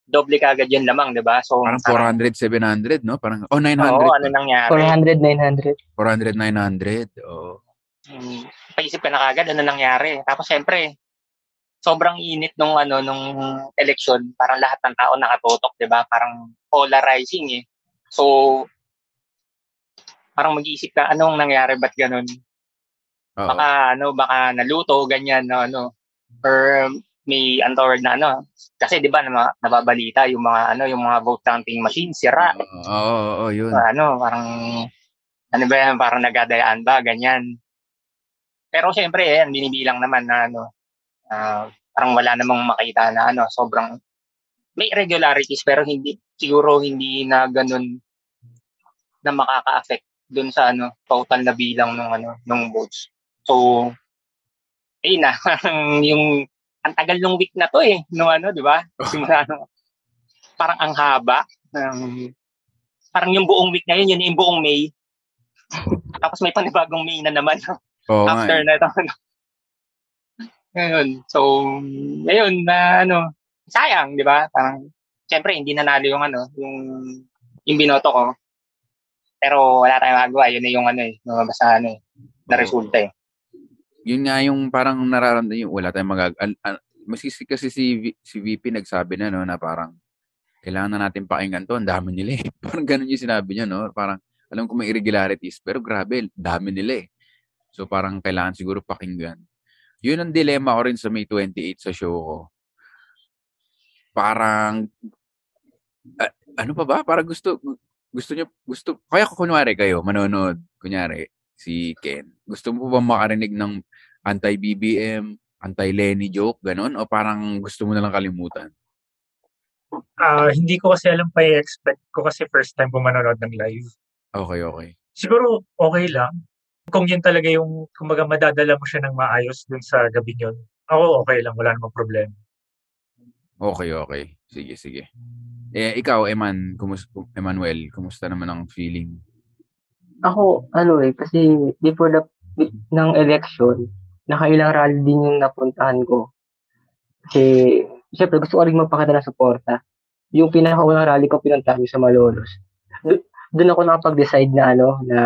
Speaker 8: doble ka agad yung lamang, di ba? So,
Speaker 3: Parang 400, 700, no? Parang, oh, 900.
Speaker 8: Oo, ano nangyari?
Speaker 7: 400, 900.
Speaker 3: 400, 900. Oo.
Speaker 8: Hmm, paisip ka na kagad, ano nangyari? Tapos, siyempre, sobrang init nung ano nung election, parang lahat ng tao nakatutok, 'di ba? Parang polarizing eh. So parang mag-iisip ka anong nangyari ba't ganun?
Speaker 3: Oo.
Speaker 8: Baka ano, baka naluto ganyan no ano or may untoward na ano. Kasi 'di ba na, nababalita yung mga ano, yung mga vote counting machine sira.
Speaker 3: Oo, oo, oo, yun.
Speaker 8: ano, parang ano ba yan, parang nagadayaan ba ganyan. Pero syempre, eh, binibilang naman na ano, ah, parang wala namang makita na ano, sobrang may irregularities pero hindi siguro hindi na ganun na makaka-affect dun sa ano total na bilang ng ano ng votes. So eh na yung ang tagal ng week na to eh no ano, 'di ba? Simula ano, parang ang haba ng parang yung buong week na yun, yun yung buong May. Tapos may panibagong May na naman
Speaker 3: nga.
Speaker 8: after
Speaker 3: eh.
Speaker 8: na ito. Ano. Ngayon, so, ngayon na ano, sayang, di ba? Parang, siyempre, hindi nanalo yung ano, yung, yung binoto ko. Pero wala tayong magawa. Yun na yung ano eh, na ano eh, na
Speaker 3: Oo.
Speaker 8: resulta eh.
Speaker 3: Yun nga yung parang nararamdaman yung wala tayong magag... An, an, masisi kasi si, si VP nagsabi na, no, na parang kailangan na natin pakinggan to. Ang dami nila eh. parang ganun yung sinabi niya, no? Parang, alam ko may irregularities, pero grabe, dami nila eh. So parang kailangan siguro pakinggan. Yun ang dilemma ko rin sa May 28 sa show ko. Parang, ah, ano pa ba? Parang gusto, gusto nyo, gusto, kaya ko kunwari kayo, manonood, kunyari, si Ken. Gusto mo ba makarinig ng anti-BBM, anti-Lenny joke, ganon? O parang gusto mo na lang kalimutan?
Speaker 6: Ah, hindi ko kasi alam pa i-expect ko kasi first time ko manonood ng live.
Speaker 3: Okay, okay.
Speaker 6: Siguro okay lang. Kung yun talaga yung, kumbaga madadala mo siya ng maayos dun sa gabi yun. Ako okay lang, wala namang problema.
Speaker 3: Okay, okay. Sige, sige. Eh, ikaw, Eman, kumus Emmanuel, kumusta naman ang feeling?
Speaker 7: Ako, ano eh, kasi before the, ng election, nakailang rally din yung napuntahan ko. Kasi, syempre, gusto ko rin magpakita ng suporta. Yung pinakaunang rally ko, pinuntahan ko sa Malolos. Do- doon ako nakapag-decide na ano, na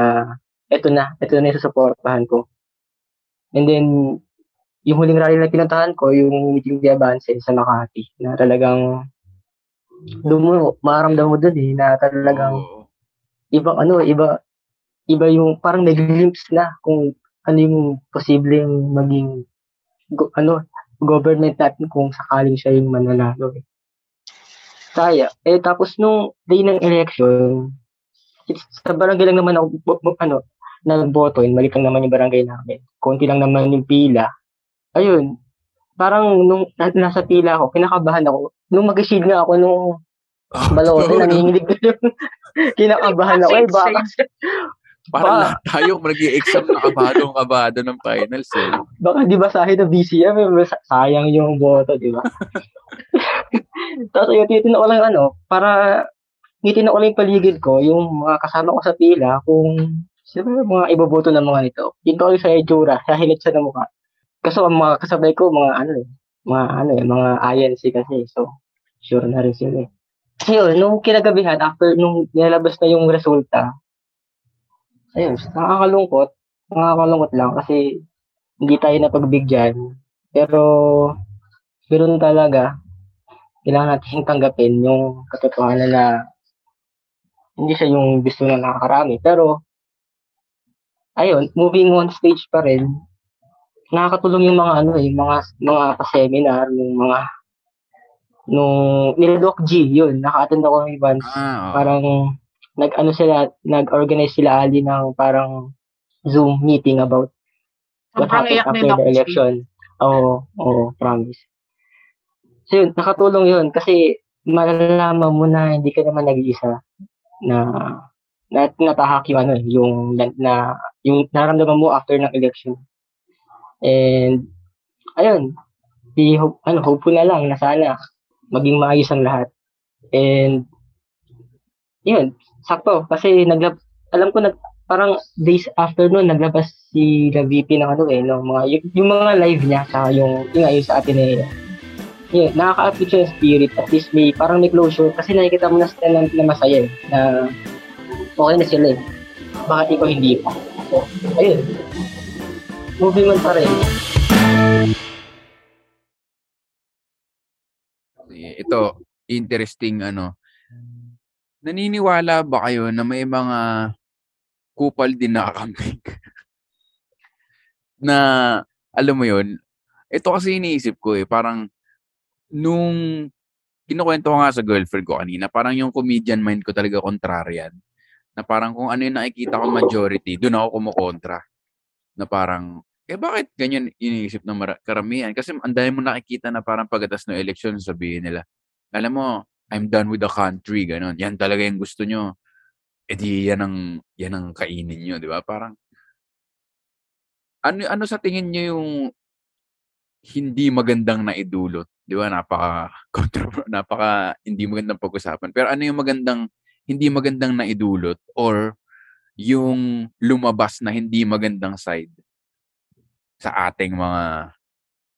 Speaker 7: eto na, eto na yung susuportahan ko. And then, yung huling rally na pinuntahan ko, yung meeting di Avance sa Makati, na talagang doon mo, maramdam mo doon eh, na talagang ibang ano, iba iba yung parang may glimpse na kung ano yung posibleng maging go, ano government natin kung sakaling siya yung mananalo. Eh. Kaya. Eh tapos nung day ng election, sa barangay lang naman ako bo- bo- ano nagboto, in maliit lang naman yung barangay namin. Konti lang naman yung pila. Ayun, parang nung na- nasa pila ako, kinakabahan ako. Nung mag-shield nga ako nung balote, nanginginig na yung kinakabahan ako. Eh, baka,
Speaker 3: Parang
Speaker 7: Ba-
Speaker 3: lahat tayo nag-i-exam na kabado kabado ng finals eh.
Speaker 7: baka di basahin ng BCM, eh, sa- sayang yung boto, di ba? Tapos ayun, tinitin ko lang ano, para ngitin ko lang yung paligid ko, yung mga kasama ko sa pila, kung sino ba yung mga iboboto ng mga nito. Yun ko sa itsura, sa hilit sa mukha. Kaso ang mga kasabay ko, mga ano eh, mga ano eh, mga INC kasi. So, sure na rin sila eh. Ayun, nung kinagabihan, after nung nilalabas na yung resulta, ayun, nakakalungkot. Nakakalungkot lang kasi hindi tayo napagbigyan. Pero, ganoon talaga, kailangan natin tanggapin yung katotohanan na hindi siya yung gusto na nakakarami. Pero, ayun, moving on stage pa rin, nakakatulong yung mga ano eh, mga mga seminar, yung mga nung nila Doc G, yun, naka-attend ako ng events.
Speaker 3: Ah, oo.
Speaker 7: Parang nag-ano sila, nag-organize sila ali ng parang Zoom meeting about what
Speaker 5: Sobrang
Speaker 7: happened after the election. Oo, oo, promise. So yun, nakatulong yun kasi malalaman mo na hindi ka naman nag-iisa na na natahak yung ano yung na, na yung naramdaman mo after ng election. And ayun, di hope, ano hopeful na lang na sana maging maayos ang lahat. And yun, sakto kasi naglab alam ko nag parang days after noon naglabas si the VP ng ano eh no mga yung, yung mga live niya sa yung yung, yung sa Ateneo. Yun, nakaka-upbeat siya yung spirit at least may parang may closure kasi nakikita mo na sila na, na masaya eh, na okay na sila eh. Bakit ikaw hindi pa? So, ayun. Moving on pa rin.
Speaker 3: Ito, interesting ano. Naniniwala ba kayo na may mga kupal din nakakambing? na, alam mo yun, ito kasi iniisip ko eh, parang nung kinukwento ko nga sa girlfriend ko kanina, parang yung comedian mind ko talaga contrarian. Na parang kung ano yung nakikita ko majority, doon ako kumukontra. Na parang, eh bakit ganyan iniisip ng mara- karamihan? Kasi ang dami mo nakikita na parang pagdatas ng election, sabihin nila, alam mo, I'm done with the country, ganun. Yan talaga yung gusto nyo. Eh di, yan ang, yan ang kainin nyo, di ba? Parang, ano, ano sa tingin nyo yung hindi magandang naidulot? Di ba? Napaka, napaka hindi magandang pag-usapan. Pero ano yung magandang, hindi magandang naidulot or yung lumabas na hindi magandang side sa ating mga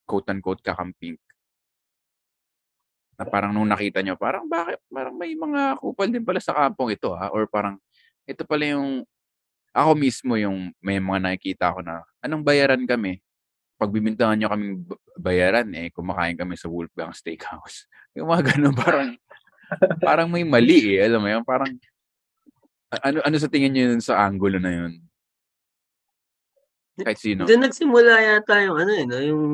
Speaker 3: quote-unquote kakamping na parang nung nakita nyo, parang bakit, parang may mga kupal din pala sa kampong ito ha, or parang ito pala yung, ako mismo yung may mga nakikita ko na, anong bayaran kami? Pagbibintangan nyo kaming bayaran, eh, kumakain kami sa Wolfgang Steakhouse. Yung mga ganun, parang, parang may mali eh, alam mo yun, parang, ano, ano sa tingin nyo yun sa angulo na yun? Kahit sino.
Speaker 4: Doon nagsimula yata yung ano eh, no? yung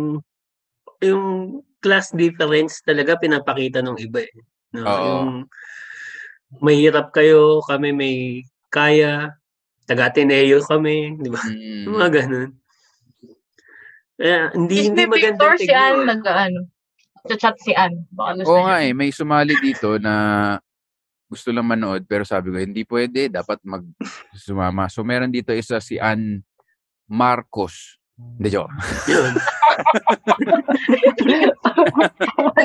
Speaker 4: yung class difference talaga pinapakita ng iba eh. No?
Speaker 3: Oo.
Speaker 4: Yung mahirap kayo, kami may kaya, taga Ateneo kami, di ba?
Speaker 3: Mm.
Speaker 4: Yung mga ganun. Kaya hindi
Speaker 5: Is
Speaker 4: hindi
Speaker 5: may Victor si Ann nag-ano. Chat si Ann.
Speaker 3: Oo nga eh, may sumali dito na gusto lang manood pero sabi ko hindi pwede, dapat mag sumama. So meron dito isa si Ann Marcos. Hindi joke.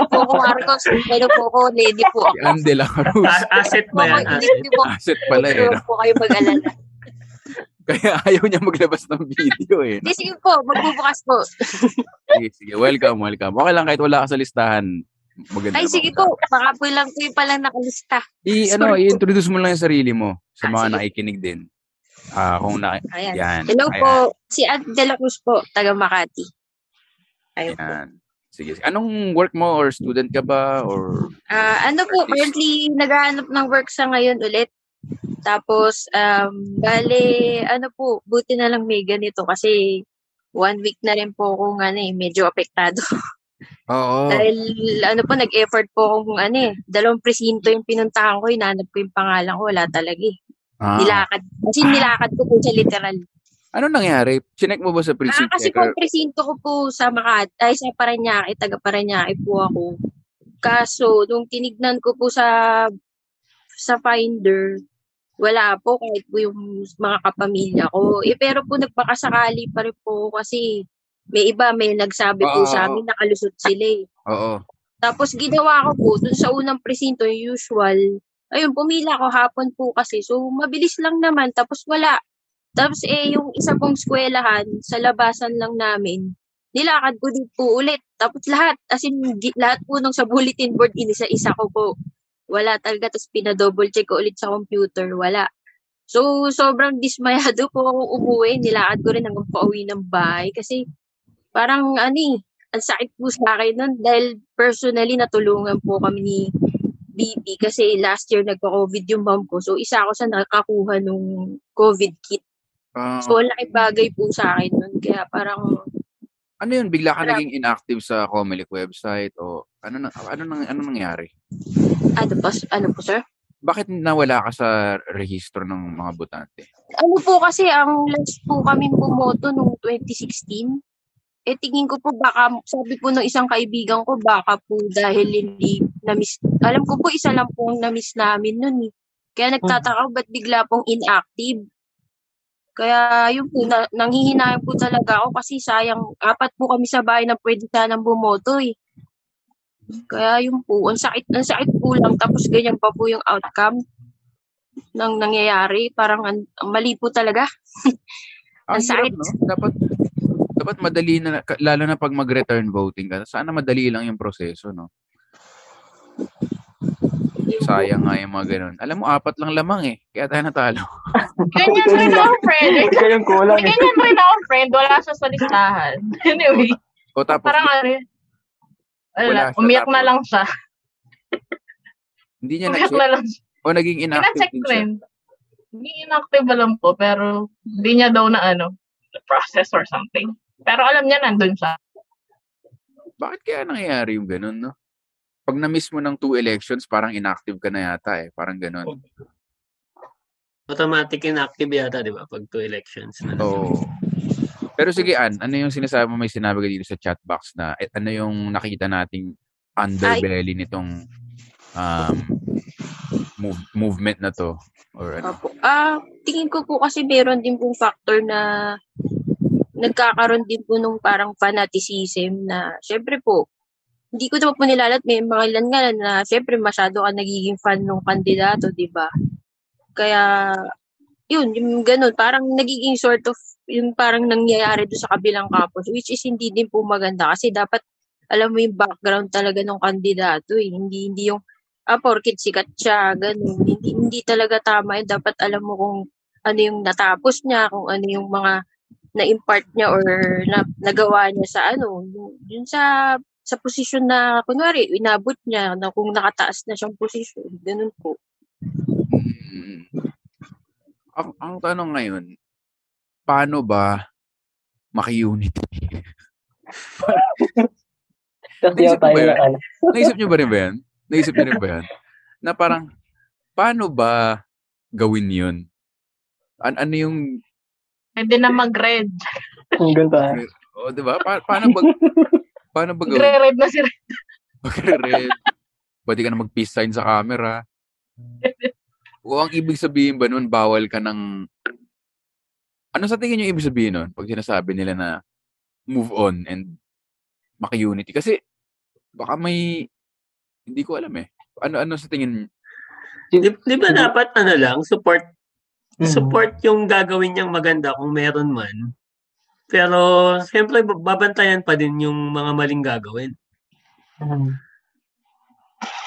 Speaker 9: Po ko, Marcos. Hello po ko, lady po
Speaker 3: Si
Speaker 9: ako.
Speaker 3: De la Cruz.
Speaker 4: Asset ba yan?
Speaker 9: Hindi
Speaker 4: Asset.
Speaker 3: pala eh.
Speaker 9: Huwag
Speaker 3: no?
Speaker 9: po kayo mag-alala.
Speaker 3: Kaya ayaw niya maglabas ng video eh.
Speaker 9: Hindi, sige po, magbubukas po.
Speaker 3: Sige, sige. Welcome, welcome. Okay lang kahit wala ka sa listahan. Maganda.
Speaker 9: Ay, sige po. Baka po lang po yung palang nakalista.
Speaker 3: I, ano, i-introduce mo lang yung sarili mo sa
Speaker 9: Ah,
Speaker 3: mga
Speaker 9: sige.
Speaker 3: nakikinig din. Ah, kung na,
Speaker 9: Ayan.
Speaker 3: yan.
Speaker 9: Hello
Speaker 3: Ayan,
Speaker 9: po. Si Ad De La Cruz po, taga Makati. Ayun po.
Speaker 3: Yan. Sige. Anong work mo or student ka ba or
Speaker 9: Ah, ano po, currently naghahanap ng work sa ngayon ulit. Tapos, um, bale, ano po, buti na lang may ganito kasi one week na rin po akong ano eh, medyo apektado.
Speaker 3: Oo.
Speaker 9: Dahil ano po, nag-effort po akong ano eh, dalawang presinto yung pinuntahan ko, hinanap ko yung pangalan ko, wala talaga eh.
Speaker 3: Ah.
Speaker 9: Nilakad. Kasi nilakad ko po siya literal.
Speaker 3: Ano nangyari? Chinek mo ba sa
Speaker 9: Ah,
Speaker 3: precinct
Speaker 9: kasi po presinto ko po sa Makati, ay sa Paranaque, taga Paranaque po ako. Kaso, nung tinignan ko po sa sa Finder, wala po kahit po yung mga kapamilya ko. Eh, pero po nagpakasakali pa rin po kasi may iba, may nagsabi po
Speaker 3: Oo,
Speaker 9: sa amin nakalusot sila eh.
Speaker 3: Oo.
Speaker 9: Tapos ginawa ko po dun sa unang presinto, yung usual. Ayun, pumila ko hapon po kasi. So, mabilis lang naman. Tapos wala. Tapos eh, yung isa pong skwelahan, sa labasan lang namin, nilakad ko din po ulit. Tapos lahat, as in, lahat po nung sa bulletin board, inisa-isa ko po. Wala talaga. Tapos pinadouble check ko ulit sa computer. Wala. So, sobrang dismayado po ako umuwi. Nilakad ko rin hanggang pauwi ng bahay. Kasi, parang, ano eh, ang sakit po sa akin nun dahil personally natulungan po kami ni BP kasi last year nagka-COVID yung mom ko. So, isa ako sa nakakuha nung COVID kit.
Speaker 3: Ah,
Speaker 9: So, ang laking bagay po sa akin nun. Kaya parang,
Speaker 3: ano yun? Bigla ka
Speaker 9: Marami.
Speaker 3: naging inactive sa Comelec website o ano na ano nang ano nangyari?
Speaker 9: ano po, ano po sir?
Speaker 3: Bakit nawala ka sa rehistro ng mga botante?
Speaker 9: Ano po kasi, ang last po kami pumoto nung 2016. Eh, tingin ko po baka, sabi po ng isang kaibigan ko, baka po dahil hindi na-miss, alam ko po isa lang po na-miss namin nun eh. Kaya nagtataka ako, ba't bigla pong inactive? Kaya yun po, na, nanghihinayang po talaga ako kasi sayang, apat po kami sa bahay na pwede sanang bumoto eh. Kaya yun po, ang sakit, ang sakit po lang, tapos ganyan pa po yung outcome ng nangyayari. Parang ang, ang mali po talaga.
Speaker 3: Ang
Speaker 9: Ang sakit.
Speaker 3: hirap, no? Dapat dapat madali na lalo na pag mag-return voting ka. Sana madali lang yung proseso, no? Sayang nga yung mga ganun. Alam mo, apat lang lamang eh. Kaya tayo natalo.
Speaker 5: Ganyan rin ako, friend.
Speaker 6: Ikaw yung kulang eh.
Speaker 5: Ganyan rin ako, friend. Wala siya sa listahan. Anyway,
Speaker 3: O tapos,
Speaker 5: parang ano.
Speaker 3: Wala
Speaker 5: umiyak na
Speaker 3: tapos-
Speaker 5: lang siya.
Speaker 3: hindi niya
Speaker 5: Umiyak
Speaker 3: na-check.
Speaker 5: na lang siya.
Speaker 3: O naging inactive
Speaker 5: Pina-check
Speaker 3: din
Speaker 5: ko
Speaker 3: siya.
Speaker 5: Hindi inactive alam po, pero hindi niya daw na ano, process or something. Pero alam niya nandun siya.
Speaker 3: Bakit kaya nangyayari yung ganun, no? Pag na-miss mo ng two elections, parang inactive ka na yata eh. Parang ganun.
Speaker 4: Automatic inactive yata, di ba? Pag two elections na.
Speaker 3: Oo. Pero sige, Ann, ano yung sinasabi mo? May sinabi ka dito sa chat box na eh, ano yung nakita nating underbelly nitong um, move- movement na to? Or ano?
Speaker 9: Opo. Ah, tingin ko po kasi meron din pong factor na nagkakaroon din po nung parang fanaticism na syempre po, hindi ko naman po nilalat, may mga ilan nga na syempre masyado ka nagiging fan ng kandidato, di ba? Kaya, yun, yung ganun, parang nagiging sort of, yung parang nangyayari doon sa kabilang campus, which is hindi din po maganda kasi dapat alam mo yung background talaga ng kandidato eh. Hindi, hindi yung ah, porkit sikat siya, ganun. Hindi, hindi talaga tama yun. Dapat alam mo kung ano yung natapos niya, kung ano yung mga na-impart niya or na, nagawa niya sa ano, yung, yun sa sa posisyon na, kunwari, inabot niya na kung nakataas na siyang posisyon. Ganun po.
Speaker 3: Mm. Ang, ang tanong ngayon, paano ba maki-unity. Naisip
Speaker 7: tayo
Speaker 3: ba
Speaker 7: ano.
Speaker 3: Naisip niyo ba rin ba yan? Naisip niyo rin ba yan? Na parang, paano ba gawin yun? An ano yung,
Speaker 5: Pwede na mag-red.
Speaker 7: Ang ganda.
Speaker 3: o oh, di ba? Pa- paano ba, paano ba gawin?
Speaker 5: Magre-red na si Red.
Speaker 3: Magre-red. Pwede ka na mag-peace sign sa camera. O ang ibig sabihin ba nun, bawal ka ng... Ano sa tingin yung ibig sabihin nun? Pag sinasabi nila na move on and maki-unity. Kasi baka may... Hindi ko alam eh. Ano ano sa tingin
Speaker 4: Di, di ba dapat ano lang, support
Speaker 7: Mhm.
Speaker 4: support yung gagawin niyang maganda kung meron man. Pero siyempre babantayan pa din yung mga maling gagawin.
Speaker 7: Mhm.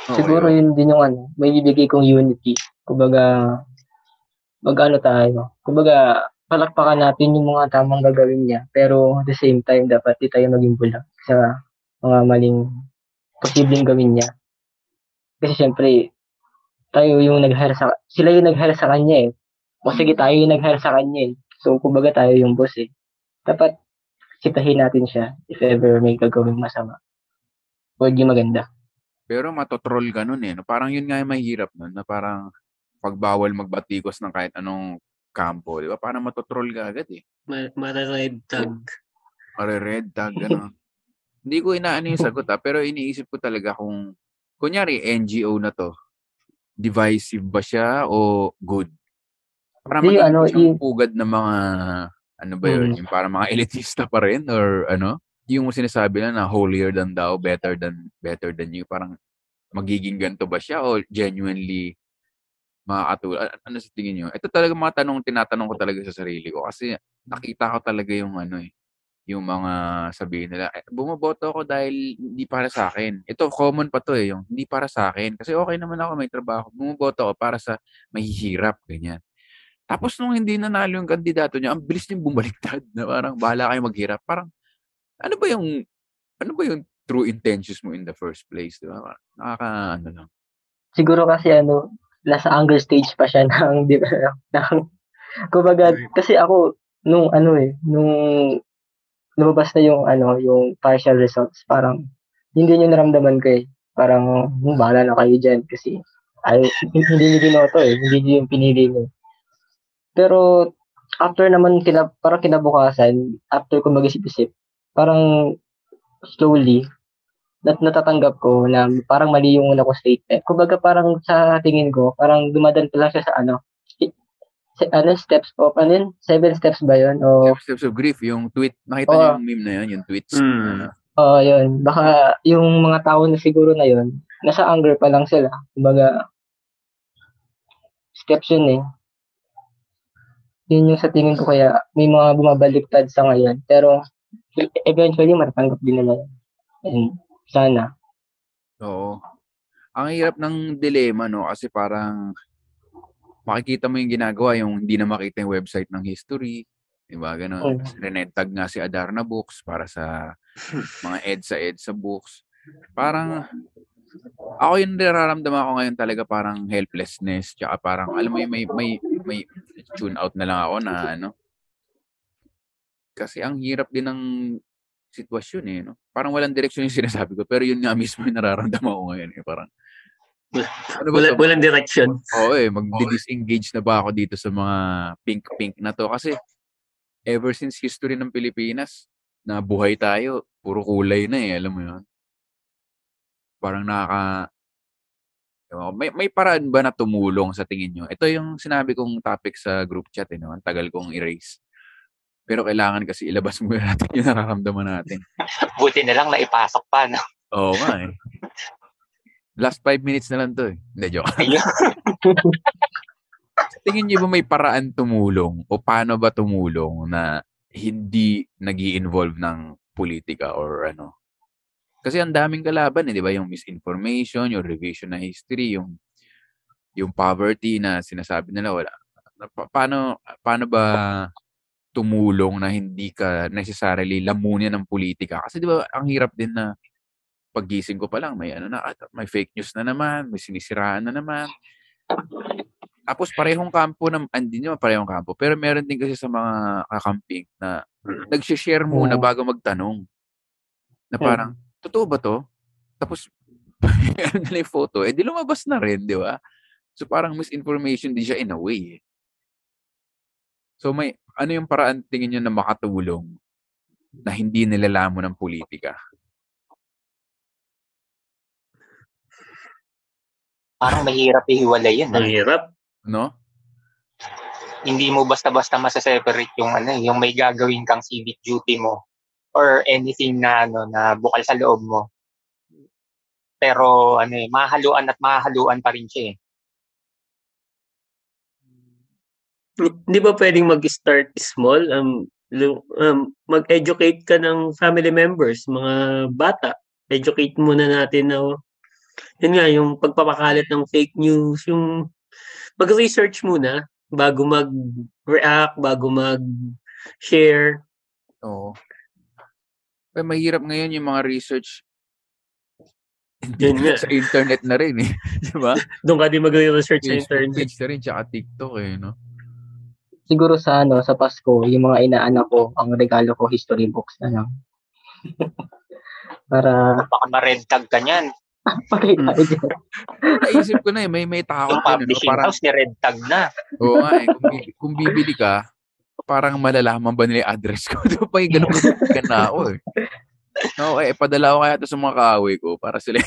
Speaker 3: Oo,
Speaker 7: Siguro
Speaker 3: yun.
Speaker 7: yun din yung ano, may bibigay kong unity. Kumbaga, mag-ano tayo. Kumbaga, palakpakan natin yung mga tamang gagawin niya. Pero at the same time, dapat di tayo maging bulag sa mga maling posibleng gawin niya. Kasi syempre, tayo yung nag-hire sa, sila yung nag-hire sa kanya eh. O sige, tayo yung nag-hire sa kanya eh. So, kumbaga tayo yung boss eh. Dapat, sitahin natin siya if ever may gagawing masama. O di maganda.
Speaker 3: Pero matotroll ka nun eh. No? Parang yun nga yung mahirap nun. Na parang pagbawal magbatikos ng kahit anong kampo. Di ba? Parang matotroll ka agad eh.
Speaker 4: Ma- Mara-red tag.
Speaker 3: Mare-red tag, gano'n. Hindi ko inaano yung sagot ah, pero iniisip ko talaga kung, kunyari, NGO na to, divisive ba siya o good? Para magiging
Speaker 7: ano,
Speaker 3: siyang
Speaker 7: i-
Speaker 3: pugad ng mga, ano ba yun,
Speaker 7: Mm.
Speaker 3: yung para mga elitista pa rin or ano? Yung sinasabi na na holier than thou, better than better than you, parang magiging ganito ba siya o genuinely makakatulong? Ano sa tingin nyo? Ito talaga mga tanong tinatanong ko talaga sa sarili ko kasi nakita ko talaga yung ano eh, yung mga sabihin nila, eh, bumoboto ako dahil hindi para sa akin. Ito, common pa to eh, yung hindi para sa akin. Kasi okay naman ako, may trabaho. Bumoboto ako para sa mahihirap, ganyan. Tapos nung hindi nanalo yung kandidato niya, ang bilis niyang bumaliktad na parang bahala kayo maghirap. Parang, ano ba yung, ano ba yung true intentions mo in the first place, di ba? Nakaka, ano lang.
Speaker 7: siguro kasi ano, nasa anger stage pa siya ng, di ba, ng, kumbaga, kasi ako, nung ano eh, nung lumabas na yung ano, yung partial results, parang, hindi nyo naramdaman ko eh. Parang, hmm, bahala na kayo dyan kasi, ay, hindi nyo binoto eh, hindi nyo yung pinili nyo. Pero, after naman, kina, parang kinabukasan, after ko mag-isip-isip, parang, slowly, nat natatanggap ko na parang mali yung una ko statement. Kumbaga parang sa tingin ko, parang dumadan pa lang siya sa ano, sa, ano, steps of, ano yun? Seven steps ba yun? O,
Speaker 3: Seven Steps of Grief, yung tweet, nakita
Speaker 7: Oo.
Speaker 3: niyo yung meme na yun, yung tweets.
Speaker 4: Mm.
Speaker 3: Ano,
Speaker 7: oh, yun. Baka yung mga tao na siguro na yun, nasa anger pa lang sila. Kumbaga, steps yun eh. Yun yung sa tingin ko kaya may mga bumabaliktad sa ngayon. Pero, eventually, matatanggap din yun. And, sana.
Speaker 3: Oo. Ang hirap ng dilema, no? Kasi parang makikita mo yung ginagawa, yung hindi na makita yung website ng history. Diba? Ganun. Kasi Rinetag nga si Adarna Books para sa mga EDSA EDSA books. Parang, ako yung nararamdaman ko ngayon talaga parang helplessness. Tsaka parang, alam mo yung may, may, may tune out na lang ako na ano. Kasi ang hirap din ng sitwasyon eh. No? Parang walang direksyon yung sinasabi ko. Pero yun nga mismo yung nararamdaman ko ngayon. Eh. Parang, ano ba
Speaker 4: Wala,
Speaker 3: to?
Speaker 4: walang direction.
Speaker 3: Oo eh, mag-disengage na ba ako dito sa mga pink-pink na to? Kasi ever since history ng Pilipinas, na buhay tayo, puro kulay na eh, alam mo yun? Parang nakaka... May, may paraan ba na tumulong sa tingin nyo? Ito yung sinabi kong topic sa group chat, eh, no? ang tagal kong erase. Pero kailangan kasi ilabas mo natin yung nararamdaman natin.
Speaker 8: Buti na lang naipasok pa, no?
Speaker 3: Oo nga eh. Last five minutes na lang to eh. Hindi, joke. Tingin niyo ba may paraan tumulong o paano ba tumulong na hindi nag involve ng politika or ano? Kasi ang daming kalaban, eh, di ba? Yung misinformation, yung revision na history, yung yung poverty na sinasabi nila wala. Pa- paano paano ba tumulong na hindi ka necessarily lamunin ng politika? Kasi di ba ang hirap din na paggising ko pa lang may ano na may fake news na naman, may sinisiraan na naman. Tapos parehong kampo na, hindi naman parehong kampo, pero meron din kasi sa mga kakamping na nag-share muna bago magtanong. Na parang, totoo ba to? Tapos, ano nila yung photo, eh di lumabas na rin, di ba? So parang misinformation din siya in a way. eh. So may, ano yung paraan tingin nyo na makatulong na hindi nilalamon ng politika?
Speaker 8: Parang mahirap ihiwalay yun. ah.
Speaker 4: Mahirap.
Speaker 3: No?
Speaker 8: Hindi mo basta-basta masaseparate yung ano, eh, yung may gagawin kang civic duty mo or anything na ano na bukal sa loob mo. Pero ano eh, mahaluan at mahaluan pa rin siya eh.
Speaker 4: Hindi ba pwedeng mag-start small? Um, lu- um, mag-educate ka ng family members, mga bata. Educate muna natin na yun nga, yung pagpapakalat ng fake news, yung mag-research muna bago mag-react, bago mag-share.
Speaker 3: Oo. Eh, mahirap ngayon yung mga research
Speaker 4: Yun nga.
Speaker 3: sa internet na rin eh. Di ba?
Speaker 4: Doon ka din mag-research sa internet.
Speaker 3: page na rin, tsaka TikTok eh, no?
Speaker 7: Siguro sa ano, sa Pasko, yung mga inaanak ko, ang regalo ko, history books na lang. Para
Speaker 8: Baka ma-red tag ka niyan.
Speaker 7: pakita ko dyan.
Speaker 3: Naisip ko na eh, may may takot
Speaker 8: Yung
Speaker 3: din, no?
Speaker 8: publishing
Speaker 3: Parang,
Speaker 8: house ni red tag na.
Speaker 3: oo nga eh, kung, kung bibili ka, parang malalaman ba nila yung address ko? Di ba pa yung ganun ka na ako eh. No, eh, padala ko kaya to sa mga kaaway ko para sila.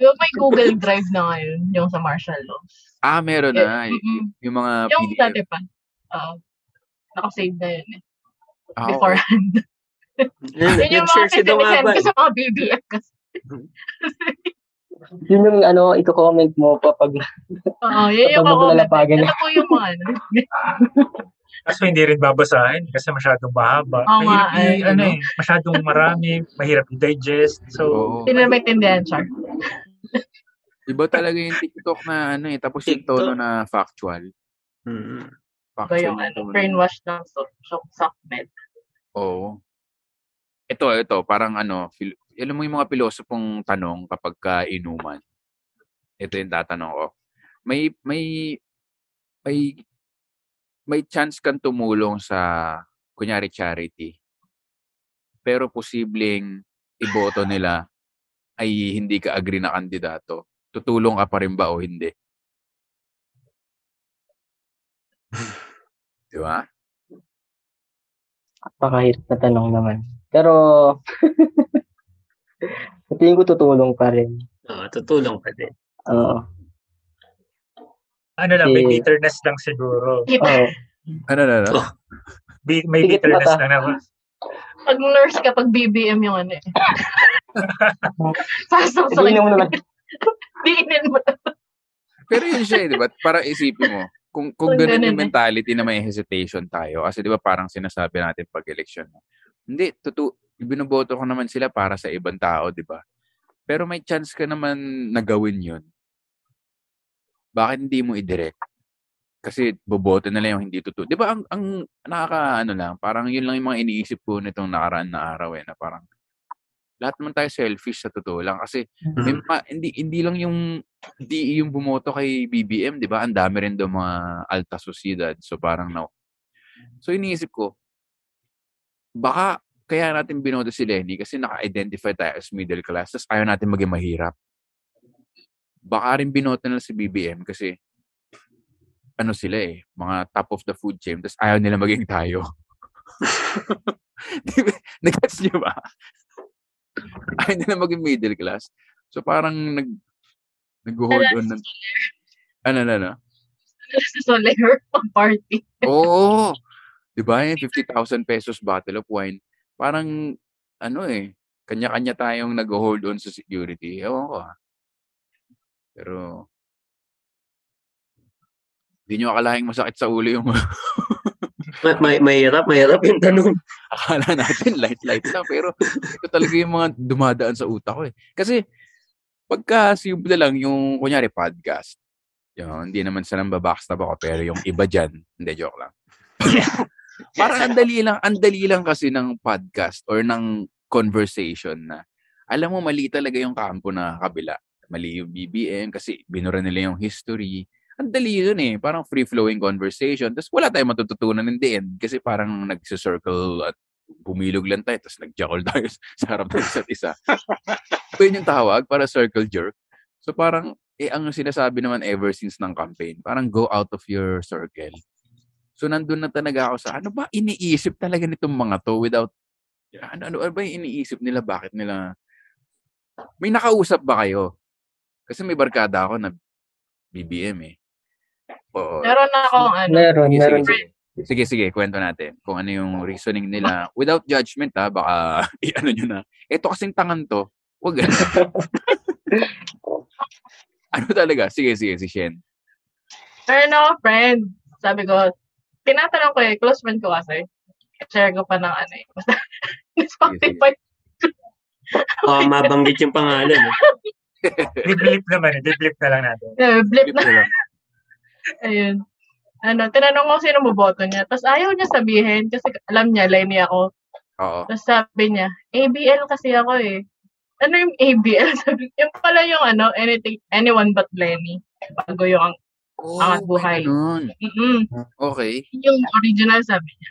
Speaker 5: Yung may Google Drive na ngayon, yung sa martial law.
Speaker 3: ah, meron na.
Speaker 5: Eh, mm-mm.
Speaker 3: Yung mga
Speaker 5: Yung
Speaker 3: PDF.
Speaker 5: dati pa. Uh, nakasave na yun eh.
Speaker 3: Okay.
Speaker 5: Beforehand.
Speaker 4: Yun,
Speaker 5: Yun yung mga
Speaker 4: Nag-share si
Speaker 5: sinisend
Speaker 4: Dumaba.
Speaker 5: ko sa mga BBM kasi.
Speaker 7: Yun yung ano, ito-comment mo kapag
Speaker 5: Oo, yun yung
Speaker 7: nalalapagan
Speaker 5: Ito po yung ano.
Speaker 6: Kaso hindi rin babasahin kasi masyadong mahaba.
Speaker 5: Oo nga,
Speaker 6: mahirap i-
Speaker 5: eh,
Speaker 6: ano
Speaker 5: no?
Speaker 6: eh, masyadong marami, mahirap i-digest. So.
Speaker 5: Sino na may tindihan, Char?
Speaker 3: Iba talaga yung TikTok na ano eh, tapos yung tono na factual.
Speaker 4: Mm.
Speaker 5: Ba
Speaker 3: Factual
Speaker 5: yung ano, brainwash ng so- shock sockmed.
Speaker 3: Oo. Ito, ito, parang ano, fil- alam mo yung mga pilosopong tanong kapag ka inuman. Ito yung tatanong ko. May, may, may, may chance kang tumulong sa, kunyari, charity. Pero posibleng iboto nila ay hindi ka agree na kandidato. Tutulong ka pa rin ba o hindi? Di ba?
Speaker 7: Napakahirap na tanong naman. Pero, sa tingin ko tutulong pa rin.
Speaker 4: Oo, tutulong pa din.
Speaker 7: Oo.
Speaker 6: ano lang, may
Speaker 7: Si-
Speaker 6: bitterness lang siguro.
Speaker 7: Oo.
Speaker 3: Ano, ano, ano?
Speaker 6: Bi- may
Speaker 7: Sige,
Speaker 6: bitterness
Speaker 7: mata.
Speaker 6: lang naman.
Speaker 5: Pag nurse ka, pag BBM yung ano eh. Sasaksakin.
Speaker 7: Hindi mo naman.
Speaker 5: Diinin mo.
Speaker 3: Pero yun siya, eh, di ba? Para isipin mo, kung, kung ganun yung
Speaker 5: eh.
Speaker 3: mentality na may hesitation tayo, kasi di ba parang sinasabi natin pag election, hindi, tutu binoboto ko naman sila para sa ibang tao, di ba? Pero may chance ka naman na gawin yun. Bakit hindi mo i-direct? Kasi boboto na lang yung hindi totoo. Di ba ang, ang nakaka, ano lang, parang yun lang yung mga iniisip ko nitong nakaraan na araw eh, na parang lahat naman tayo selfish sa totoo lang kasi may mga- hindi hindi lang yung DE yung bumoto kay BBM, 'di ba? Ang dami rin daw mga alta sociedad. So parang no. So iniisip ko baka kaya natin binoto si Lenny kasi naka-identify tayo as middle class tapos ayaw natin maging mahirap. Baka rin binoto na si BBM kasi ano sila eh, mga top of the food chain tapos ayaw nila maging tayo. Nagets niyo ba? Ayaw nila maging middle class. So parang nag nag-hold on ng ano na na.
Speaker 5: sa Soler pang party.
Speaker 3: Oo. 'Di ba? Yung 50,000 pesos bottle of wine. Parang ano eh, kanya-kanya tayong nag-hold on sa security. Ewan ko ah. Pero hindi nyo akalaing masakit sa ulo yung
Speaker 4: May, may, mahirap, mahirap yung tanong.
Speaker 3: akala natin light-light lang. Pero ito talaga yung mga dumadaan sa utak ko eh. Kasi pagka simple lang yung, kunyari, podcast. Yun, hindi naman sa nang babackstab ako, pero yung iba dyan, hindi, joke lang. Parang ang dali lang, ang lang kasi ng podcast or ng conversation na alam mo, mali talaga yung kampo na kabila. Mali yung BBM kasi binura nila yung history. ang dali yun eh. Parang free-flowing conversation. Tapos wala tayong matututunan in the end. Kasi parang nagsi-circle at bumilog lang tayo. Tapos nag-jackal tayo sa harap ng isa't isa. so yun yung tawag para circle jerk. So parang, eh ang sinasabi naman ever since ng campaign, parang go out of your circle. So nandun na talaga ako sa, ano ba iniisip talaga nitong mga to without, ano, ano, ano ba yung iniisip nila? Bakit nila, may nakausap ba kayo? Kasi may barkada ako na BBM eh. Oo.
Speaker 5: Meron na akong ano.
Speaker 7: Meron,
Speaker 3: Sige,
Speaker 7: meron.
Speaker 3: sige, sige. Sige, sige, kwento natin. Kung ano yung reasoning nila. Without judgment ha, baka i-ano nyo na. Ito kasing tangan to. Huwag ganun. ano talaga? Sige, sige, si Shen.
Speaker 5: Meron ako friend. Sabi ko, tinatanong ko eh, close friend ko kasi. Share ko pa ng ano eh. Basta, Spotify.
Speaker 4: Oh, mabanggit yung pangalan. Eh.
Speaker 6: Biblip naman, eh. biblip na lang natin.
Speaker 5: Eh, blip
Speaker 3: Flip
Speaker 5: na.
Speaker 3: na lang.
Speaker 5: Ayun. Ano, tinanong ko sino boboto niya. Tapos ayaw niya sabihin kasi alam niya, line niya ako.
Speaker 3: Oo.
Speaker 5: Tapos sabi niya, ABL kasi ako eh. Ano yung ABL? Sabi, yung pala yung ano, anything, anyone but Lenny. Bago yung
Speaker 3: Oh,
Speaker 5: Angat buhay.
Speaker 3: ganun.
Speaker 5: mm
Speaker 3: Okay.
Speaker 5: yung original sabi niya.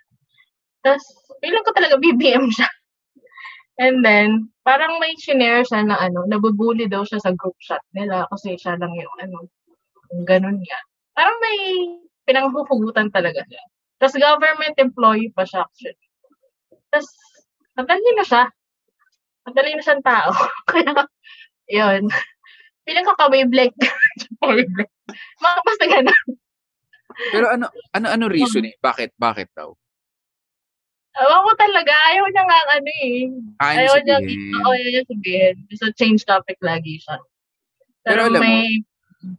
Speaker 5: Tapos, feeling ko talaga BBM siya. And then, parang may shinare siya na ano, nabubuli daw siya sa group chat nila kasi siya lang yung ano, yung ganun nga. Parang may pinanghuhugutan talaga siya. Tapos government employee pa siya actually. Tapos, madali na siya. Madali na siyang tao. Kaya, yun. Feeling ko ka-wavelength. Mga basta ganun.
Speaker 3: Pero ano, ano, ano reason eh? Bakit? Bakit daw?
Speaker 5: Ewan ko talaga. Ayaw niya nga ano eh.
Speaker 3: Ayaw
Speaker 5: Ayaw niya, oo, ayaw niya sabihin. So, change topic lagi siya.
Speaker 3: Pero
Speaker 5: Pero,
Speaker 3: alam mo,
Speaker 5: may,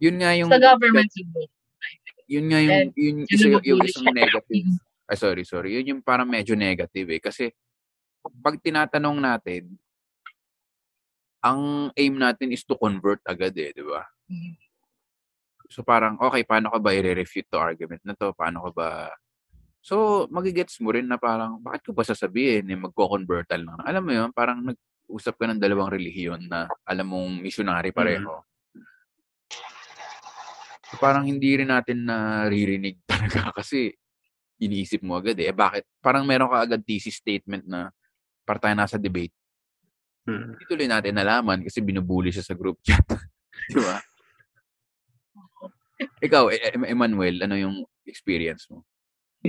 Speaker 3: Yun nga yung...
Speaker 5: sa government siguro.
Speaker 3: Yun nga yung,
Speaker 5: And
Speaker 3: yun,
Speaker 5: yun
Speaker 3: isa,
Speaker 5: yung
Speaker 3: yung, isang negative. Ay, sorry, sorry. Yun yung parang medyo negative eh. Kasi, pag tinatanong natin, ang aim natin is to convert agad eh, di ba?
Speaker 5: Mm.
Speaker 3: So parang, okay, paano ka ba i-refute to argument na to? Paano ka ba... So, magigets mo rin na parang, bakit ko ba sasabihin eh, magko-convertal lang? Alam mo yun, parang nag-usap ka ng dalawang relihiyon na alam mong missionary pareho. So, parang hindi rin natin naririnig talaga kasi iniisip mo agad eh. Bakit? Parang meron ka agad thesis statement na para tayo nasa debate.
Speaker 4: Hmm.
Speaker 3: Hindi tuloy natin nalaman kasi binubuli siya sa group chat. Di ba? Ikaw, E- E- Emmanuel, ano yung experience mo?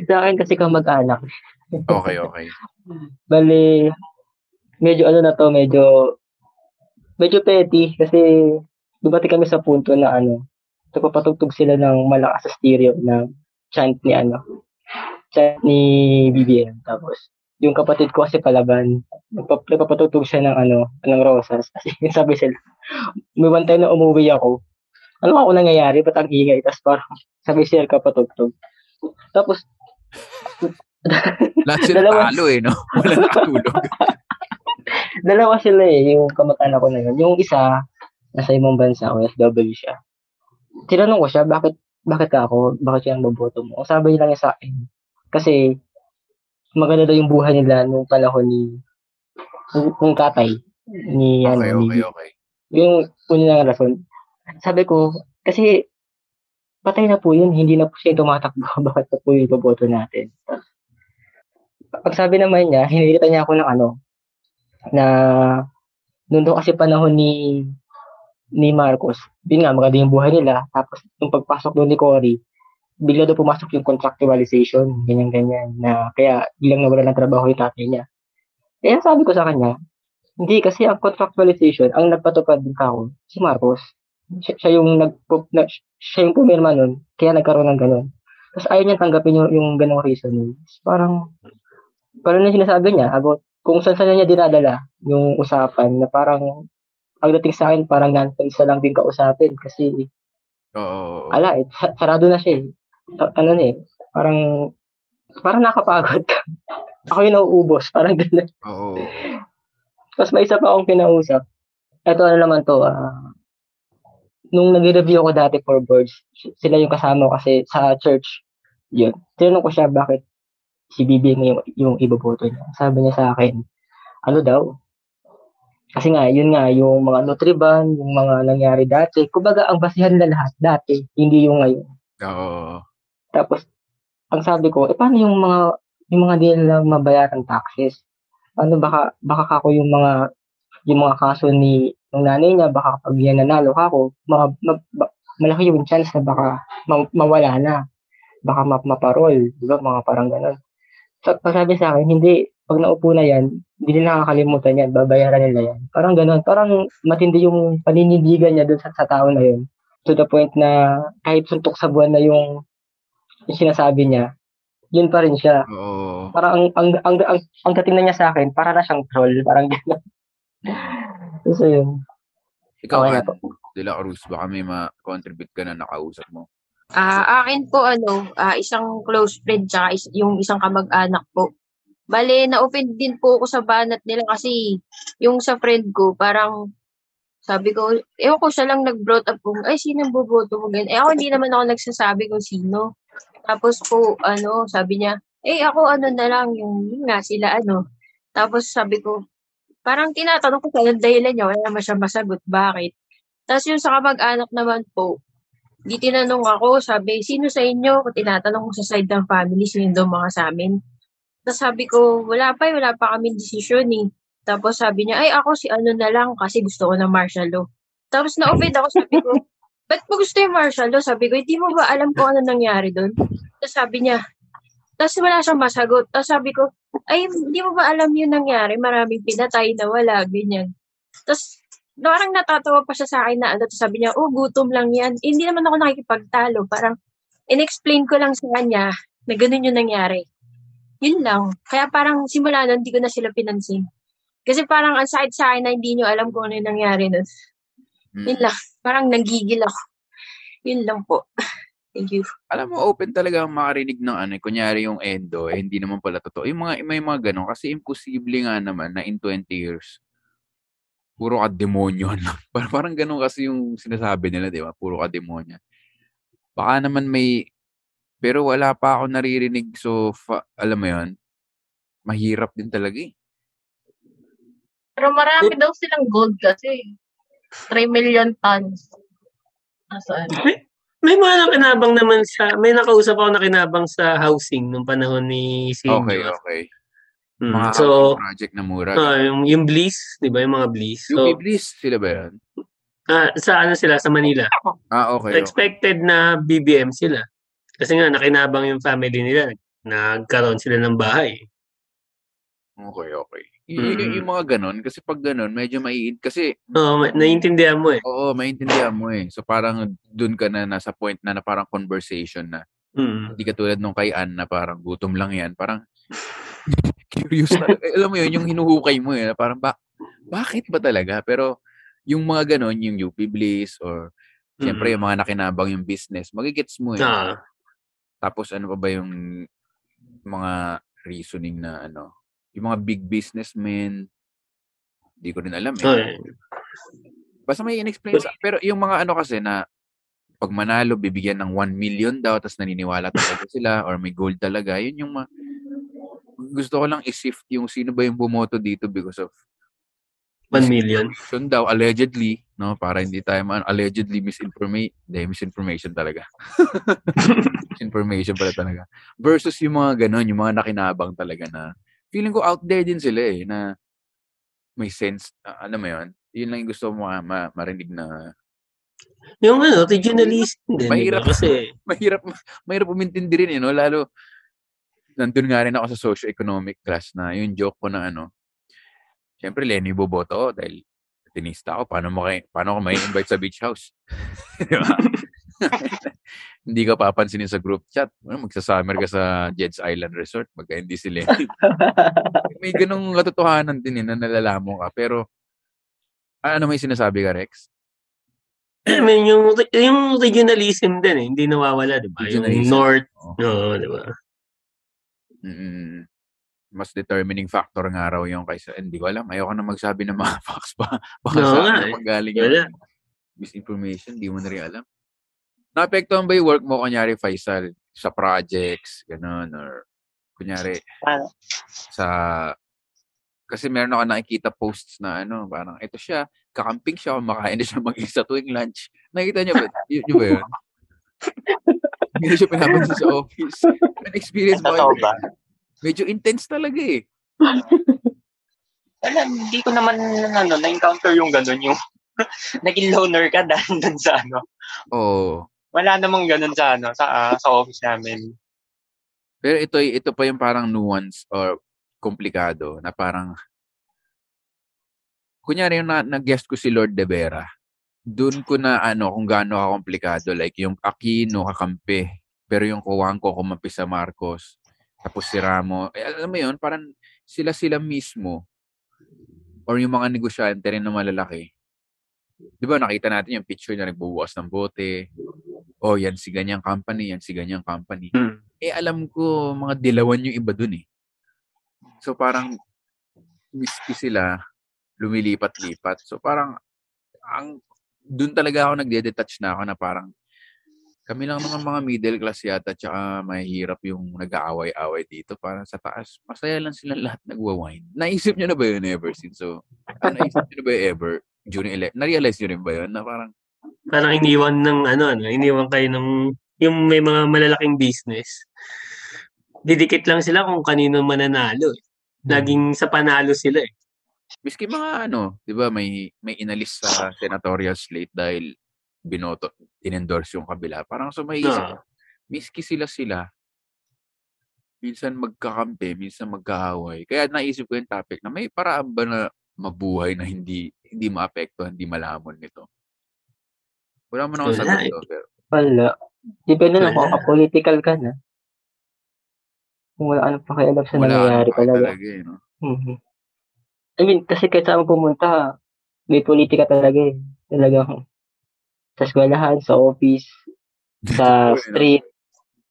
Speaker 7: Sa akin kasi kamag-anak.
Speaker 3: Okay, okay.
Speaker 7: Bali, medyo ano na to, medyo, medyo petty kasi dumating kami sa punto na ano, nagpapatugtog sila ng malakas sa stereo na chant ni ano, chant ni BBM. Tapos, yung kapatid ko kasi palaban, nagpa- nagpapatugtog siya ng ano, ng rosas. Kasi sabi sila, may one time na umuwi ako, ano ako nangyayari? Ba't ang ingay? Tapos parang sabi sila kapatugtog. Tapos,
Speaker 3: Lahat sila
Speaker 7: Dalawa.
Speaker 3: talo eh, no? Wala nakatulog.
Speaker 7: dalawa sila eh, yung kamag-anak ko na yun. Yung isa, nasa ibang bansa, OFW siya. Tinanong ko siya, bakit, bakit ka ako? Bakit siya ang boboto mo? Ang sabi niya lang niya sa akin, kasi maganda daw yung buhay nila nung panahon ni nung tatay ni ano
Speaker 3: Okay,
Speaker 7: ni
Speaker 3: okay, okay.
Speaker 7: yung una ng rason. Sabi ko, kasi patay na po yun, hindi na po siya tumatakbo, bakit pa po yung iboboto natin? Pag sabi naman niya, hinilita niya ako ng ano, na noon daw kasi panahon ni ni Marcos, yun nga, maganda yung buhay nila, tapos yung pagpasok doon ni Cory, bigla daw pumasok yung contractualization, ganyan-ganyan, na kaya bilang nawala ng trabaho yung tatay niya. Kaya sabi ko sa kanya, hindi, kasi ang contractualization, ang nagpatupad ng tao, si Marcos. Siya, siya yung nag na, siya yung pumirma nun, kaya nagkaroon ng ganun. Tapos ayaw niya tanggapin yung, yung ganong reasoning. Parang, parang na sinasabi niya about kung saan saan niya dinadala yung usapan na parang ang dating sa akin parang nasa lang din kausapin kasi
Speaker 3: Oo.
Speaker 7: ala eh, sa- sarado na siya eh. Ano eh, parang parang nakapagod ka. Ako yung nauubos, parang gano'n.
Speaker 3: Oo.
Speaker 7: Tapos may isa pa akong kinausap. Ito ano naman to, ah, nung nag-review ako dati for boards, sila yung kasama ko kasi sa church, yun. Tinanong ko siya bakit si BBM yung, yung iboboto niya. Sabi niya sa akin, ano daw, Kasi nga, yun nga, yung mga Nutriban, yung mga nangyari dati, kumbaga ang basihan na lahat dati, hindi yung ngayon.
Speaker 3: Oo.
Speaker 7: Tapos, ang sabi ko, eh paano yung mga, yung mga di nila mabayaran taxes? Ano baka, baka ako yung mga, yung mga kaso ni, ng nanay niya, baka kapag yan nanalo ako, mga, ma, ba- malaki yung chance na baka ma- mawala na. Baka ma- maparol, di ba? Mga parang ganun. So, sabi sa akin, hindi, pag naupo na yan, hindi nila nakakalimutan yan, babayaran nila yan. Parang ganun, parang matindi yung paninindigan niya dun sa, sa tao na yun. To the point na kahit suntok sa buwan na yung, yung sinasabi niya, yun pa rin siya.
Speaker 3: Oo.
Speaker 7: Parang ang, ang, ang, ang, ang na niya sa akin, para na siyang troll, parang gano'n. so, yun.
Speaker 3: Ikaw,
Speaker 7: Okay
Speaker 3: Ann, De La Cruz, baka may ma-contribute ka na nakausap mo.
Speaker 9: Ah, akin po ano, ah, isang close friend tsaka is, yung isang kamag-anak po. Bale, na-offend din po ako sa banat nila kasi yung sa friend ko, parang sabi ko, ewan ko siya lang nag-brought up kung, ay, sino ang boboto mo ganyan? Eh, ako hindi naman ako nagsasabi kung sino. Tapos po, ano, sabi niya, eh, ako ano na lang, yung, yun nga, sila ano. Tapos sabi ko, parang tinatanong ko sa dahilan niya, wala naman siya masagot, bakit? Tapos yung sa kamag-anak naman po, di tinanong ako, sabi, sino sa inyo? Tinatanong ko sa side ng family, sino daw mga sa amin. Tapos sabi ko, wala pa, eh, wala pa kami desisyon eh. Tapos sabi niya, ay ako si ano na lang kasi gusto ko ng martial law. Tapos na-offend ako, sabi ko, ba't mo gusto yung martial law? Sabi ko, hindi mo ba alam kung ano nangyari doon? Tapos sabi niya, tapos wala siyang masagot. Tapos sabi ko, ay, hindi mo ba alam yung nangyari? Maraming pinatay na wala, ganyan. Tapos, parang natatawa pa siya sa akin na ano, sabi niya, oh, gutom lang yan. Eh, hindi naman ako nakikipagtalo. Parang, in-explain ko lang sa kanya na ganun yung nangyari. Yun lang. Kaya parang simula nun, hindi ko na sila pinansin. Kasi parang ang sakit sa akin na hindi nyo alam kung ano yung nangyari nun.
Speaker 3: Mm.
Speaker 9: Yun lang. Parang nagigil ako. Yun lang po. Thank you.
Speaker 3: Alam mo, open talaga ang makarinig ng ano, kunyari yung endo, eh, hindi naman pala totoo. Yung mga, may mga ganun, kasi imposible nga naman na in 20 years, puro ka demonyo parang, parang ganun kasi yung sinasabi nila, di ba? Puro ka demonyo. Baka naman may, pero wala pa ako naririnig, so, fa, alam mo yon mahirap din talaga eh.
Speaker 5: Pero marami daw silang gold kasi. 3 million tons. Nasaan?
Speaker 4: May mga nakinabang naman sa, may nakausap ako nakinabang sa housing nung panahon ni Senior.
Speaker 3: Okay, okay.
Speaker 4: Mm,
Speaker 3: Mga
Speaker 4: so,
Speaker 3: project na mura.
Speaker 4: ah, yung, yung Bliss, di ba? Yung mga Bliss.
Speaker 3: yung
Speaker 4: So,
Speaker 3: Biblis, sila ba yan?
Speaker 4: ah, sa ano sila? Sa Manila.
Speaker 3: Ah, okay. okay.
Speaker 4: Expected na BBM sila. Kasi nga, nakinabang yung family nila. Nagkaroon sila ng bahay.
Speaker 3: Okay, okay. Y- y-
Speaker 4: Mm.
Speaker 3: yung mga ganun, kasi pag ganun, medyo maiid. Kasi,
Speaker 4: Oo, ma- naiintindihan mo eh.
Speaker 3: oo, maintindihan mo eh. So parang dun ka na nasa point na, na parang conversation na.
Speaker 4: Mm.
Speaker 3: Hindi katulad nung kay Ann na parang gutom lang yan. Parang curious na. eh, alam mo yun, yung hinuhukay mo eh. Parang ba, bakit ba talaga? Pero yung mga ganun, yung UP Bliss or siyempre
Speaker 4: Mm.
Speaker 3: yung mga nakinabang yung business, magigets mo eh.
Speaker 4: Ah.
Speaker 3: Tapos ano pa ba yung mga reasoning na ano, yung mga big businessmen, hindi ko rin alam eh.
Speaker 4: Eh.
Speaker 3: Basta may in-explain sa, pero yung mga ano kasi na pag manalo, bibigyan ng 1 million daw, tapos naniniwala talaga sila, or may gold talaga, yun yung ma- gusto ko lang i-shift yung sino ba yung bumoto dito because of
Speaker 4: 1 million.
Speaker 3: misinformation daw, allegedly, no? Para hindi tayo man, allegedly misinformation, hindi, misinformation talaga. misinformation pala talaga. Versus yung mga ganon, yung mga nakinabang talaga na, feeling ko out there din sila eh, na may sense, ah, alam mo yun, yun lang yung gusto mo ma- ma- marinig na
Speaker 4: Yung ano, regionalism din.
Speaker 3: Mahirap.
Speaker 4: Kasi,
Speaker 3: mahirap mahirap umintindi rin eh, no? Lalo, nandun nga rin ako sa socio-economic class na yung joke ko na ano, Siyempre, Lenny boboto ako dahil tinista ako. Paano mo kay, paano ko may invite sa beach house? Di ba? hindi ka papansinin sa group chat. Ano, magsasummer ka sa Jed's Island Resort. Magka hindi si Lenny. may ganong katotohanan din eh, na nalalaman ka. Pero, ano may sinasabi ka, Rex?
Speaker 4: I mean, yung, yung regionalism din eh, hindi nawawala, di ba? Yung. North,
Speaker 3: Oo.
Speaker 4: no, di ba?
Speaker 3: Mm, mas determining factor nga raw yung kaysa, hindi ko alam. Ayoko na magsabi ng mga facts pa. Baka
Speaker 4: Oo
Speaker 3: sa ano
Speaker 4: eh.
Speaker 3: magaling yung misinformation, di mo na rin alam. Naapektuhan ba yung work mo, kunyari, Faisal, sa projects, ganun, or kunyari,
Speaker 7: Paano?
Speaker 3: sa Kasi meron ako nakikita posts na ano, parang ito siya, kakamping siya, kumakain na siya mag-isa tuwing lunch. Nakita niyo ba? Y- yun ba yun? Hindi na siya pinapansin sa office. An experience ba?
Speaker 8: Totoo ba?
Speaker 3: Medyo intense talaga eh.
Speaker 8: Wala, hindi ko naman ano, na-encounter yung ganun, yung naging loner ka dahil dun sa ano.
Speaker 3: Oo.
Speaker 8: Wala namang ganun sa ano, sa, ah, sa office namin.
Speaker 3: Pero ito, ito pa yung parang nuance or komplikado na parang kunyari yung na, nag-guest ko si Lord De Vera, doon ko na ano kung gaano ka komplikado like yung Aquino kakampi pero yung Kuwangko kumapi sa Marcos tapos si Ramo eh, alam mo yun parang sila sila mismo or yung mga negosyante rin na malalaki di ba nakita natin yung picture na nagbubukas ng bote oh yan si ganyang company yan si ganyang company
Speaker 4: Hmm.
Speaker 3: eh alam ko mga dilawan yung iba dun eh so parang whiskey sila lumilipat-lipat so parang ang doon talaga ako nagde-detach na ako na parang kami lang naman mga middle class yata tsaka mahirap yung nag-aaway-away dito para sa taas. Masaya lang sila lahat nagwa-wine. Naisip nyo na ba yun ever since? So, ano, naisip nyo na ba yun ever during ele- Na-realize nyo rin ba yun na parang
Speaker 4: Parang iniwan ng ano, ano, iniwan kayo ng yung may mga malalaking business. Didikit lang sila kung kanino mananalo. eh. Laging sa panalo sila eh.
Speaker 3: Miski mga ano, 'di ba, may may inalis sa senatorial slate dahil binoto, inendorse yung kabila. Parang so may
Speaker 4: Oo.
Speaker 3: miski sila sila minsan magkakampi, minsan magkaaway. Kaya naisip ko yung topic na may paraan ba na mabuhay na hindi hindi maapektuhan, hindi malamon nito. Wala mo akong
Speaker 4: Wala
Speaker 3: sagot
Speaker 4: eh.
Speaker 3: to, pero
Speaker 7: Wala. Depende na kung
Speaker 4: Wala.
Speaker 7: political ka na. Kung wala ka nang pakialam sa
Speaker 3: wala
Speaker 7: nangyayari talaga.
Speaker 3: talaga eh, no?
Speaker 7: Mhm. I mean, kasi kahit saan pumunta, may politika talaga eh. Talagang sa eskwelahan, sa office, sa
Speaker 3: eh,
Speaker 7: street,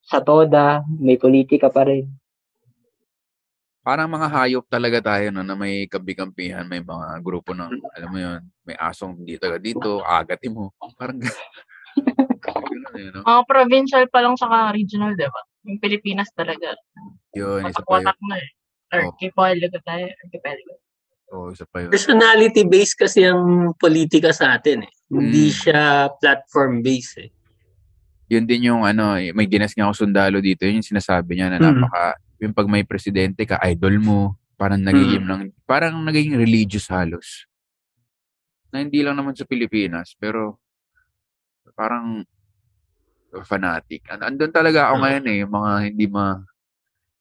Speaker 7: sa toda, may politika pa rin.
Speaker 3: Parang mga hayop talaga tayo no, na may kabi-kampihan, may mga grupo ng, alam mo yun, may asong dito ka dito, agatin mo. Parang ganun no?
Speaker 5: Mga provincial pa lang saka regional, di ba? Yung Pilipinas talaga.
Speaker 3: Yun, isa pa yun.
Speaker 5: Na eh.
Speaker 3: Oh.
Speaker 5: Archipelago tayo. Archipelago.
Speaker 3: Oo, isa pa yun.
Speaker 4: Personality based kasi ang politika sa atin eh. Hindi
Speaker 3: Mm.
Speaker 4: siya platform based eh.
Speaker 3: Yun din yung ano, eh, may ginas nga ako sundalo dito, yun yung sinasabi niya na
Speaker 4: Mm.
Speaker 3: napaka, yung pag may presidente ka, idol mo, parang nagiging
Speaker 4: Mm.
Speaker 3: lang, parang naging religious halos. Na hindi lang naman sa Pilipinas, pero parang fanatic. And, andun talaga ako
Speaker 4: Mm.
Speaker 3: ngayon eh, yung mga hindi ma,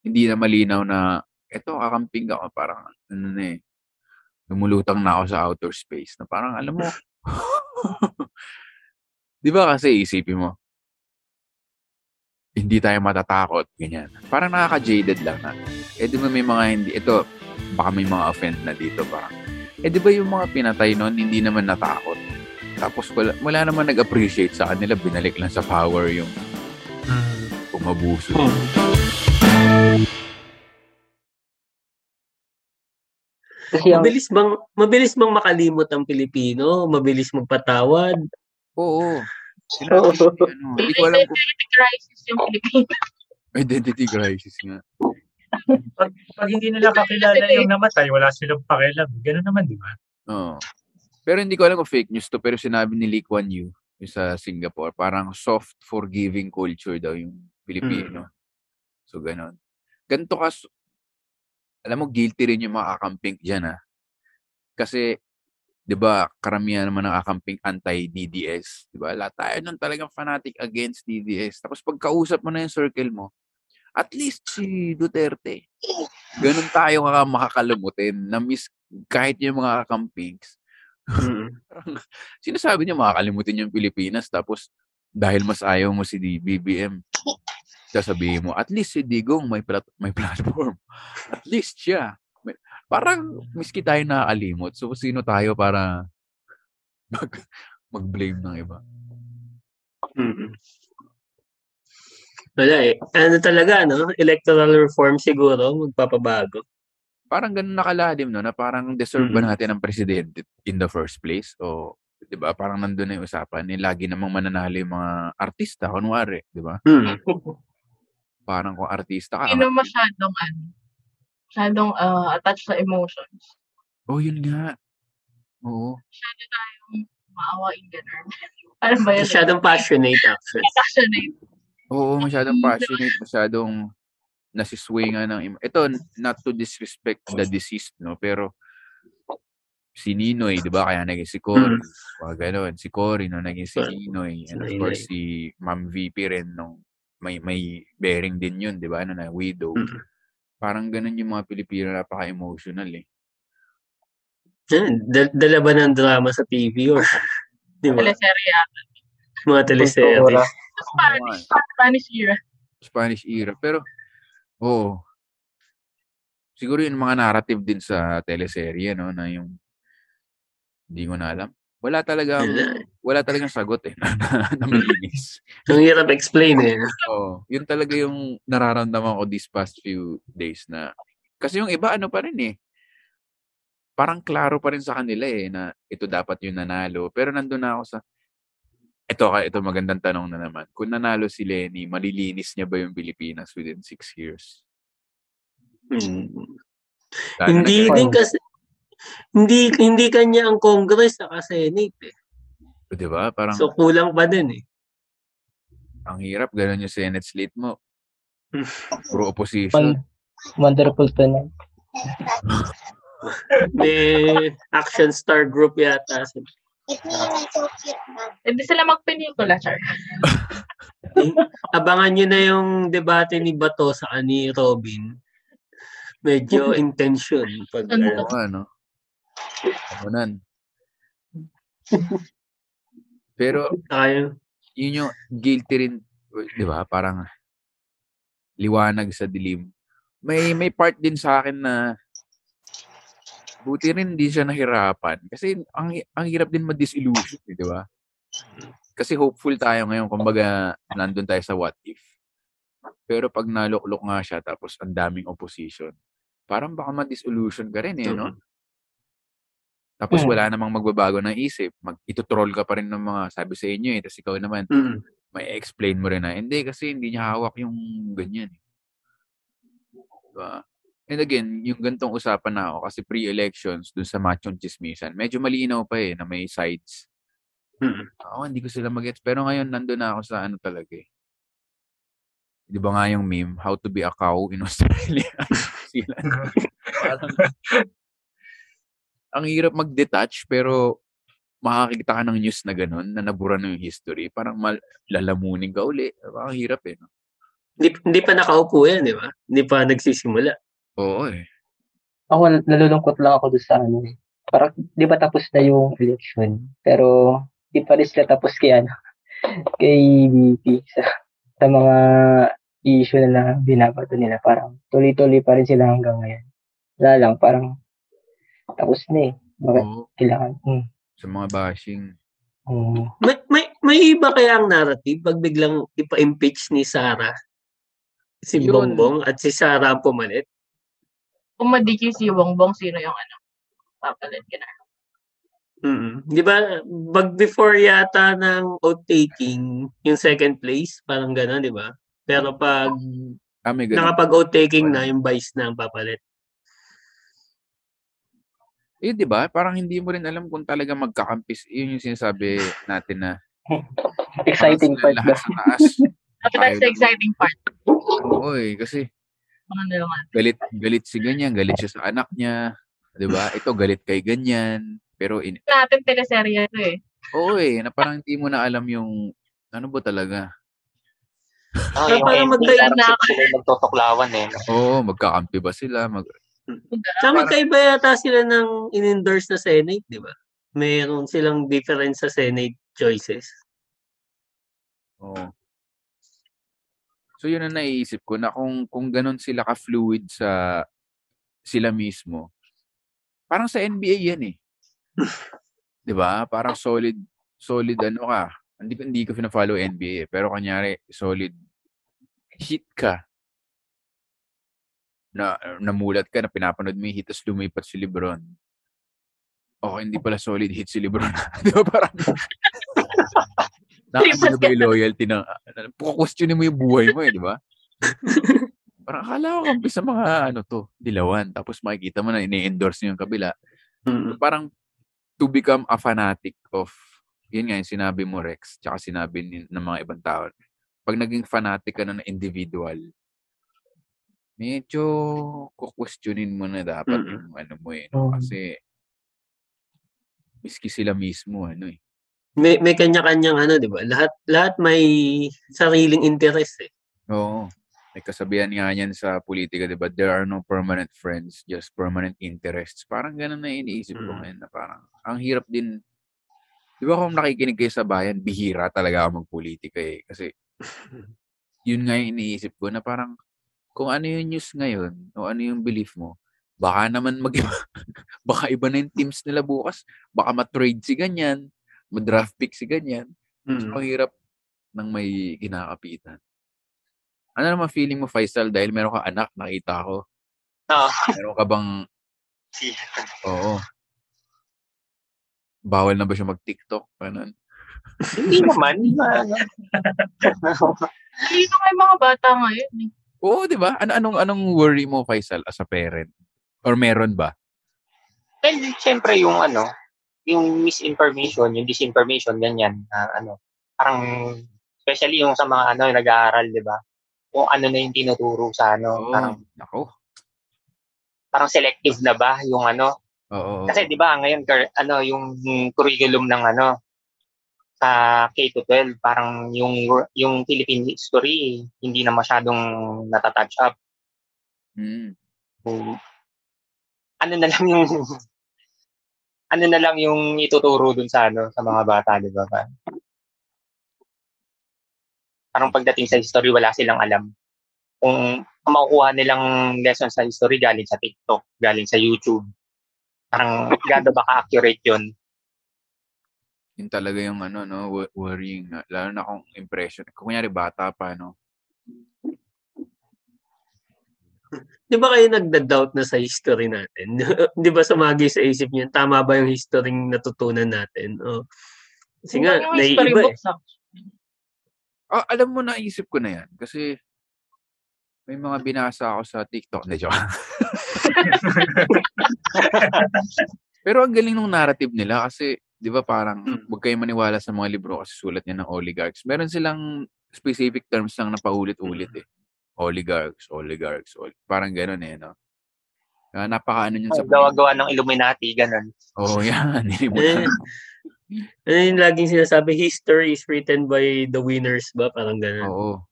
Speaker 3: hindi na malinaw na, eto, kakamping ako, parang, ano na eh, lumulutang na ako sa outer space, na parang, alam mo, di ba kasi isipin mo, hindi tayo matatakot, ganyan. Parang nakaka-jaded lang na. Eh, di ba may mga hindi, ito, baka may mga offend na dito, parang, eh, di ba yung mga pinatay noon, hindi naman natakot. Tapos wala, wala naman nag-appreciate sa kanila, binalik lang sa power yung umabuso.
Speaker 7: Kasi ang,
Speaker 4: Mabilis bang mabilis bang makalimot ang Pilipino? Mabilis magpatawad?
Speaker 3: Oo. Sila, ano, hindi ko alam kung
Speaker 5: Identity crisis yung Pilipinas.
Speaker 3: identity crisis nga.
Speaker 6: Pag, pag hindi nila kakilala yung namatay, wala silang pakialam. Ganun naman, di ba?
Speaker 3: Oo. Pero hindi ko alam kung fake news to, pero sinabi ni Lee Kuan Yew yung sa Singapore, parang soft forgiving culture daw yung Pilipino. So, ganon. Ganito kas, alam mo, guilty rin yung mga kakamping dyan, ha? Kasi, di ba, karamihan naman ng kakamping anti-DDS. Di ba? Lahat tayo nun talagang fanatic against DDS. Tapos pagkausap mo na yung circle mo, at least si Duterte. Ganun tayo kaka makakalimutin na miss kahit yung mga kakampings. Sinasabi niya makakalimutin yung Pilipinas tapos dahil mas ayaw mo si BBM, sasabihin mo, at least si Digong may, plat- may platform. At least siya. Parang miski tayo nakakalimot. So, sino tayo para mag, mag-blame ng iba?
Speaker 4: Mm. Wala eh. Ano talaga, no? Electoral reform siguro, magpapabago.
Speaker 3: Parang ganun nakalalim, no? Na parang deserve ba natin ang presidente in the first place? O, di ba? Parang nandun na yung usapan. Eh, lagi namang mananalo yung mga artista, kunwari, di ba?
Speaker 4: Hmm.
Speaker 3: Parang kung artista ka,
Speaker 5: Sino masyadong ano, masyadong ah, attached sa emotions.
Speaker 3: Oh, yun nga. Oo.
Speaker 5: Masyado tayong maawain ganun. ano ba yun?
Speaker 4: Masyadong passionate actually.
Speaker 5: passionate.
Speaker 3: Oo, masyadong passionate, masyadong nasisway nga ng... em- Ito, not to disrespect the deceased, no? Pero si Ninoy, di ba? Kaya naging si Cory.
Speaker 4: Mm.
Speaker 3: Mga ganon. Si Cory, no? Naging si
Speaker 4: Ah,
Speaker 3: Ninoy. And of course, si Ma'am VP rin, nung may may bearing din yun, di ba? Ano na, widow.
Speaker 4: Mm.
Speaker 3: Parang ganun yung mga Pilipino, napaka-emotional eh.
Speaker 4: Yan, dal- dala ba ng drama sa TV or di ba?
Speaker 5: Teleserye yata.
Speaker 4: Mga teleserye.
Speaker 5: Spanish, Spanish era.
Speaker 3: Spanish era. Pero, oo. Siguro yung mga narrative din sa teleserye, no? Na yung, hindi ko na alam. Wala talagang,
Speaker 4: Wala.
Speaker 3: talagang sagot eh. Na, na, na malinis.
Speaker 4: Ang hirap explain eh.
Speaker 3: Oo. Yun talaga yung nararamdaman ko these past few days na, kasi yung iba, ano pa rin eh. Parang klaro pa rin sa kanila eh, na ito dapat yung nanalo. Pero nandun na ako sa, ito, ito magandang tanong na naman. Kung nanalo si Lenny, malilinis niya ba yung Pilipinas within six years?
Speaker 4: Hmm. Hindi
Speaker 3: na
Speaker 4: din kasi hindi hindi kanya ang Congress sa Senate eh.
Speaker 3: Di ba? Parang,
Speaker 4: So kulang pa din eh.
Speaker 3: ang hirap. Ganun yung Senate slate mo. Puro opposition.
Speaker 7: Won- wonderful to na.
Speaker 4: May action star group yata.
Speaker 5: Hindi sila magpelikula, Char.
Speaker 4: Abangan nyo na yung debate ni Bato sa ni Robin. Medyo intention. Pag,
Speaker 5: Ano?
Speaker 3: Oo, ano? Kamunan. Pero,
Speaker 4: Ayaw.
Speaker 3: yun yung guilty rin, di ba? Parang liwanag sa dilim. May may part din sa akin na buti rin hindi siya nahirapan. Kasi ang, ang hirap din ma-disillusion, eh, di ba? Kasi hopeful tayo ngayon, kumbaga nandun tayo sa what if. Pero pag naluklok nga siya, tapos ang daming opposition, parang baka ma-disillusion ka rin eh, no? Tapos
Speaker 7: Mm.
Speaker 3: wala namang magbabago ng isip. Mag, itutroll ka pa rin ng mga sabi sa inyo eh. Tapos ikaw naman,
Speaker 4: Mm.
Speaker 3: may explain mo rin na, hindi kasi hindi niya hawak yung ganyan. eh." Diba? And again, yung gantong usapan na ako, kasi pre-elections, dun sa machong chismisan, medyo malinaw pa eh, na may sides.
Speaker 4: Mm.
Speaker 3: Ako, hindi ko sila mag Pero ngayon, nandun na ako sa ano talaga eh. Di ba nga yung meme, how to be a cow in Australia? sila. Parang, ang hirap mag-detach, pero makakita ka ng news na ganun, na nabura na yung history. Parang mal- lalamunin ka uli. Ang hirap eh. No?
Speaker 4: Hindi, hindi pa nakaupo yan, di ba? Hindi pa nagsisimula.
Speaker 3: Oo eh.
Speaker 7: Ako, nalulungkot lang ako doon sa ano. eh. Parang, di ba tapos na yung election? Pero, di pa rin sila tapos kay ano, kay BP sa, sa mga issue na binabato nila. Parang, tuloy-tuloy pa rin sila hanggang ngayon. Wala lang, parang, tapos na eh. Bakit
Speaker 3: Oo.
Speaker 7: kailangan? Hmm.
Speaker 3: Sa mga bashing.
Speaker 7: Oo.
Speaker 4: May, may, may iba kaya ang narrative pag biglang ipa-impeach ni Sara si
Speaker 3: Yun.
Speaker 4: Bongbong at si Sara ang pumalit?
Speaker 5: Kung madiki si Bongbong, sino yung ano? Papalit ka na.
Speaker 4: mm Di ba, bag before yata ng taking, yung second place, parang gano'n, di ba? Pero pag
Speaker 3: Ah,
Speaker 4: nakapag-vote taking na, yung vice na ang papalit.
Speaker 3: Eh, di ba? Parang hindi mo rin alam kung talaga magkakampis. Yun yung sinasabi natin na
Speaker 7: Exciting part
Speaker 3: lahat
Speaker 7: ba?
Speaker 3: sa taas.
Speaker 5: At that's the exciting part.
Speaker 3: Oo eh, kasi galit, galit si ganyan, galit siya sa anak niya. Di ba? Ito, galit kay ganyan. Pero, in,
Speaker 5: Natin teleserye ito eh.
Speaker 3: oo eh, na parang hindi mo na alam yung, ano ba talaga?
Speaker 8: Ah, yung
Speaker 4: parang
Speaker 8: parang
Speaker 5: na-
Speaker 8: magtotoklawan eh.
Speaker 3: Oo, magkakampi ba sila? Mag,
Speaker 4: Sa magkaiba yata sila ng in-endorse na Senate, di ba? Meron silang difference sa Senate choices.
Speaker 3: Oo. So yun ang naiisip ko na kung kung ganun sila ka-fluid sa sila mismo. Parang sa NBA yan eh. 'Di ba? Parang solid solid ano ka. Hindi hindi ko fina-follow NBA eh, pero kanyari solid hit ka. Na namulat ka na pinapanood mo yung hit tapos lumipat si LeBron. Okay, hindi pala solid hit si LeBron. Di ba parang Nakakano na ba yung loyalty ng... Kukwestiyonin mo yung buhay mo eh, di ba? Parang akala ko kampi sa mga ano to, dilawan. Tapos makikita mo na ini-endorse niyo yung kabila.
Speaker 4: Mm.
Speaker 3: Parang to become a fanatic of, yun nga yung sinabi mo Rex, tsaka sinabi ni, ng mga ibang tao. Pag naging fanatic ka na ng individual, medyo kukwestiyonin mo na dapat
Speaker 4: Mm.
Speaker 3: yung ano mo eh. No? Kasi, miski sila mismo, ano eh.
Speaker 4: May, may kanya-kanyang ano, di ba? Lahat, lahat may sariling interest eh.
Speaker 3: Oo. May kasabihan nga yan sa politika, di ba? There are no permanent friends, just permanent interests. Parang ganun na iniisip ko
Speaker 4: Mm.
Speaker 3: ngayon na parang, ang hirap din. Di ba kung nakikinig kayo sa bayan, bihira talaga ako magpolitika eh. Kasi, yun nga yung iniisip ko na parang, kung ano yung news ngayon, o ano yung belief mo, baka naman mag baka iba na yung teams nila bukas. Baka matrade si ganyan, madraft pick si ganyan.
Speaker 4: Mm.
Speaker 3: So, hirap ng may kinakapitan. Ano naman feeling mo, Faisal, dahil meron ka anak, nakita ko.
Speaker 8: Oo.
Speaker 3: Meron ka bang,
Speaker 8: Si-
Speaker 3: oo. Bawal na ba siya mag-TikTok? Ganun.
Speaker 8: Hindi naman.
Speaker 5: Hindi na may mga bata ngayon eh.
Speaker 3: Oo, di ba? Ano, anong, anong worry mo, Faisal, as a parent? Or meron ba?
Speaker 8: And syempre yung ano, yung misinformation, yung disinformation, ganyan, na ano, parang, especially yung sa mga ano, nag-aaral, di ba? Kung ano na yung tinuturo sa ano,
Speaker 3: Oo.
Speaker 8: parang,
Speaker 3: Ako.
Speaker 8: parang selective na ba yung ano,
Speaker 3: Oo.
Speaker 8: Kasi 'di ba ngayon ano yung curriculum ng ano sa K-12 parang yung yung Philippine history hindi na masyadong natatouch up.
Speaker 3: Mm.
Speaker 8: Kung- ano na lang yung ano na lang yung ituturo dun sa ano sa mga bata, 'di ba? Parang- pagdating sa history wala silang alam. Kung makukuha nilang lesson sa history galing sa TikTok, galing sa YouTube. Parang gaano ba ka-accurate 'yun?
Speaker 3: Yun talaga yung ano, no, wo- worrying. Lalo na kung impression. Kung kunyari bata pa, no?
Speaker 4: Di ba kayo nagda-doubt na sa history natin? Di ba sumagi sa isip niyo, tama ba yung history natutunan natin? O, kasi nga, naiiba eh.
Speaker 5: Ah,
Speaker 3: alam mo, naisip ko na yan. Kasi may mga binasa ako sa TikTok. Hindi, joke. Pero ang galing ng narrative nila kasi, di ba parang,
Speaker 4: Mm.
Speaker 3: huwag kayo maniwala sa mga libro kasi sulat niya ng oligarchs. Meron silang specific terms lang na paulit-ulit eh. Oligarchs, oligarchs, ol- parang gano'n eh, no? Kaya napaka-ano yun sa...
Speaker 8: Gawa-gawa ng Illuminati, ganun.
Speaker 3: Oo, oh, yan.
Speaker 4: Eh, ano yung laging sinasabi, history is written by the winners ba? Parang gano'n.
Speaker 3: Oo.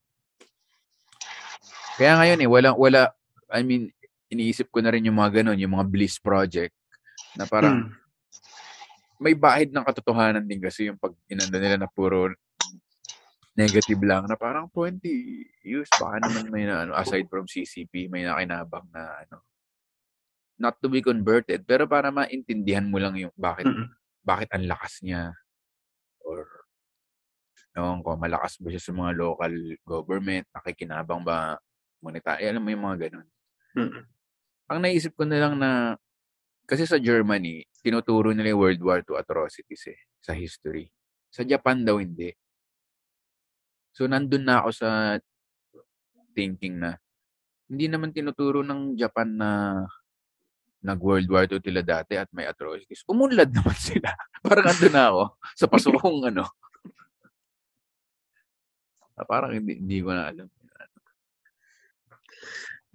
Speaker 3: Kaya ngayon eh, wala, wala, I mean, iniisip ko na rin yung mga ganun, yung mga Bliss Project, na parang,
Speaker 4: Mm.
Speaker 3: May bahid ng katotohanan din kasi yung pag inanda nila na puro negative lang, na parang 20 years, baka naman may na, ano, aside from CCP, may nakinabang na, ano, not to be converted, pero para maintindihan mo lang yung bakit,
Speaker 4: Mm.
Speaker 3: bakit ang lakas niya, or, ewan ko, malakas ba siya sa mga local government, nakikinabang ba, monetary, alam mo yung mga ganun.
Speaker 4: Mm.
Speaker 3: Ang naisip ko na lang na, kasi sa Germany, tinuturo nila yung World War II atrocities eh, sa history. Sa Japan daw hindi. So, nandun na ako sa thinking na, hindi naman tinuturo ng Japan na nag-World War II tila dati at may atrocities. Umunlad naman sila. Parang andun na ako sa pasokong ano. Ah, Parang hindi, hindi ko na alam.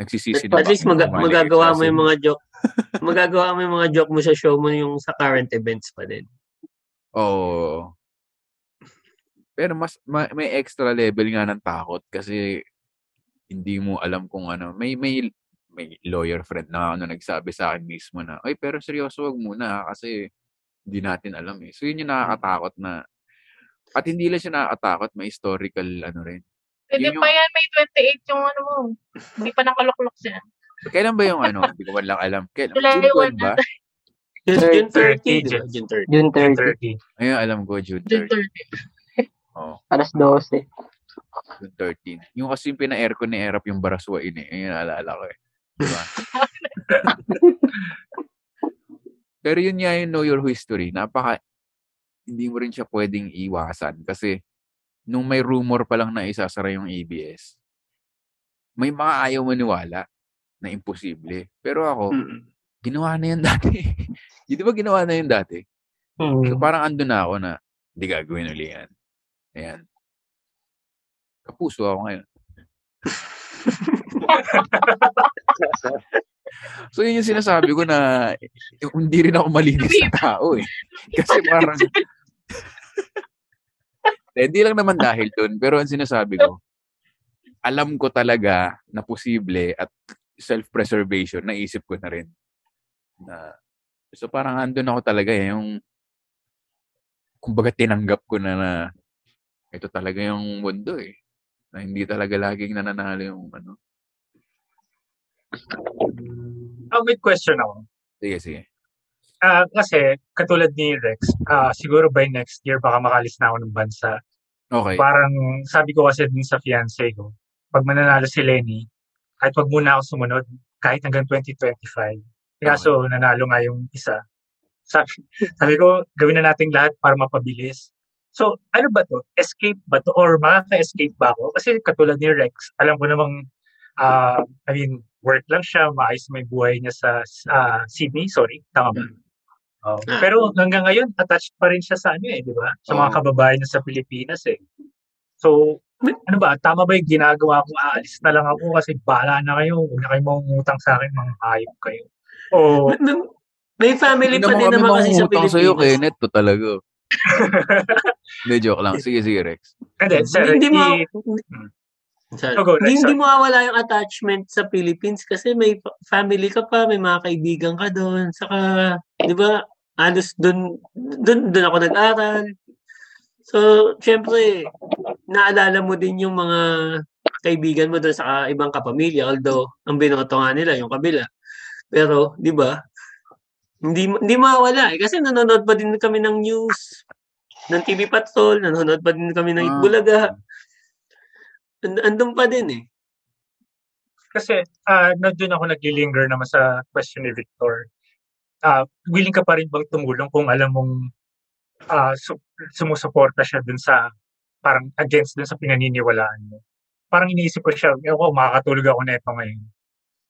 Speaker 3: Nagsisisi na
Speaker 4: At least
Speaker 3: mali
Speaker 4: magagawa mo yung mga joke. magagawa mo yung mga joke mo sa show mo yung sa current events pa din.
Speaker 3: Oo. Pero mas ma- may extra level nga ng takot kasi hindi mo alam kung ano. May may may lawyer friend na ano nagsabi sa akin mismo na, "Ay, pero seryoso wag muna ah, kasi hindi natin alam eh." So yun yung nakakatakot na at hindi lang siya nakakatakot, may historical ano rin.
Speaker 5: Pwede
Speaker 3: Yun
Speaker 5: pa
Speaker 3: yung-
Speaker 5: yan, may 28 yung ano mo. Hindi pa nakaluklok siya.
Speaker 3: Kailan ba yung ano? Hindi ko man lang alam. Kailan?
Speaker 5: July
Speaker 3: June 12
Speaker 5: 1
Speaker 3: ba?
Speaker 4: June, June 30, di ba?
Speaker 6: June-
Speaker 4: June 30.
Speaker 7: June 30,
Speaker 3: Ayun, alam ko, June
Speaker 5: June
Speaker 3: 13.
Speaker 5: 30.
Speaker 3: Oo,
Speaker 7: alas 12.
Speaker 3: June 13. Yung kasi yung pina-aircon ni Erap yung Baraswain eh. Ayun, naalala ko eh. Diba? Pero yun nga yung know your history. Napaka, hindi mo rin siya pwedeng iwasan kasi nung may rumor pa lang na isasara yung ABS, may mga ayaw maniwala na imposible. Pero ako,
Speaker 4: Mm.
Speaker 3: ginawa na yan dati. Di ba ginawa na yan dati? So
Speaker 4: Mm.
Speaker 3: parang andun na ako na, hindi gagawin uli yan. Ayan. Kapuso ako ngayon. So yun yung sinasabi ko na hindi rin ako malinis na tao eh. Kasi parang hindi lang naman dahil doon. Pero ang sinasabi ko, alam ko talaga na posible at self-preservation, naisip ko na rin. Na, so parang andun ako talaga eh, yung kumbaga tinanggap ko na na ito talaga yung mundo eh. Na hindi talaga laging nananalo yung ano.
Speaker 6: Oh, may question ako.
Speaker 3: Sige, sige.
Speaker 6: Ah, kasi katulad ni Rex, ah siguro by next year baka makalis na ako ng bansa.
Speaker 3: Okay.
Speaker 6: Parang sabi ko kasi din sa fiancé ko, pag mananalo si Lenny, kahit wag muna ako sumunod, kahit hanggang 2025. Kaso nanalo nga yung isa. Sabi, sabi ko, gawin na natin lahat para mapabilis. So, ano ba to? Escape ba to? Or makaka-escape ba ako? Kasi katulad ni Rex, alam ko namang, ah I mean, work lang siya, maayos may buhay niya sa ah, Sydney, sorry, tama ba? Oh. Pero hanggang ngayon, attached pa rin siya sa ano eh, di ba? Sa mga kababayan niya sa Pilipinas eh. So, ano ba, tama ba yung ginagawa ko? Aalis na lang ako kasi bala na kayo. Huwag na kayo mangungutang sa akin, mga hayop kayo. O,
Speaker 4: May family
Speaker 3: Hindi
Speaker 4: pa din naman kasi sa Pilipinas.
Speaker 3: Kenneth, to talaga. Hindi, joke lang. Sige, sige, Rex.
Speaker 6: hindi, sir,
Speaker 4: Hindi mo,
Speaker 6: go, Rex,
Speaker 4: hindi, hindi
Speaker 6: sorry.
Speaker 4: mo mawawala yung attachment sa Philippines kasi may family ka pa, may mga kaibigan ka doon. Saka, di ba, halos doon, doon, doon ako nag-aral. So, syempre, naalala mo din yung mga kaibigan mo doon sa ibang kapamilya. Although, ang binoto nga nila, yung kabila. Pero, di ba, hindi, hindi mawawala eh. Kasi nanonood pa din kami ng news, ng TV Patrol, nanonood pa din kami ng
Speaker 3: Ah.
Speaker 4: Itbulaga. And, andun pa din eh.
Speaker 6: kasi ah nandun ako naglilinger naman sa question ni Victor. Ah, willing ka pa rin bang tumulong kung alam mong ah su- sumusuporta siya dun sa parang against dun sa pinaniniwalaan mo. Parang iniisip ko siya, ewan ko, makakatulog ako neto ngayon.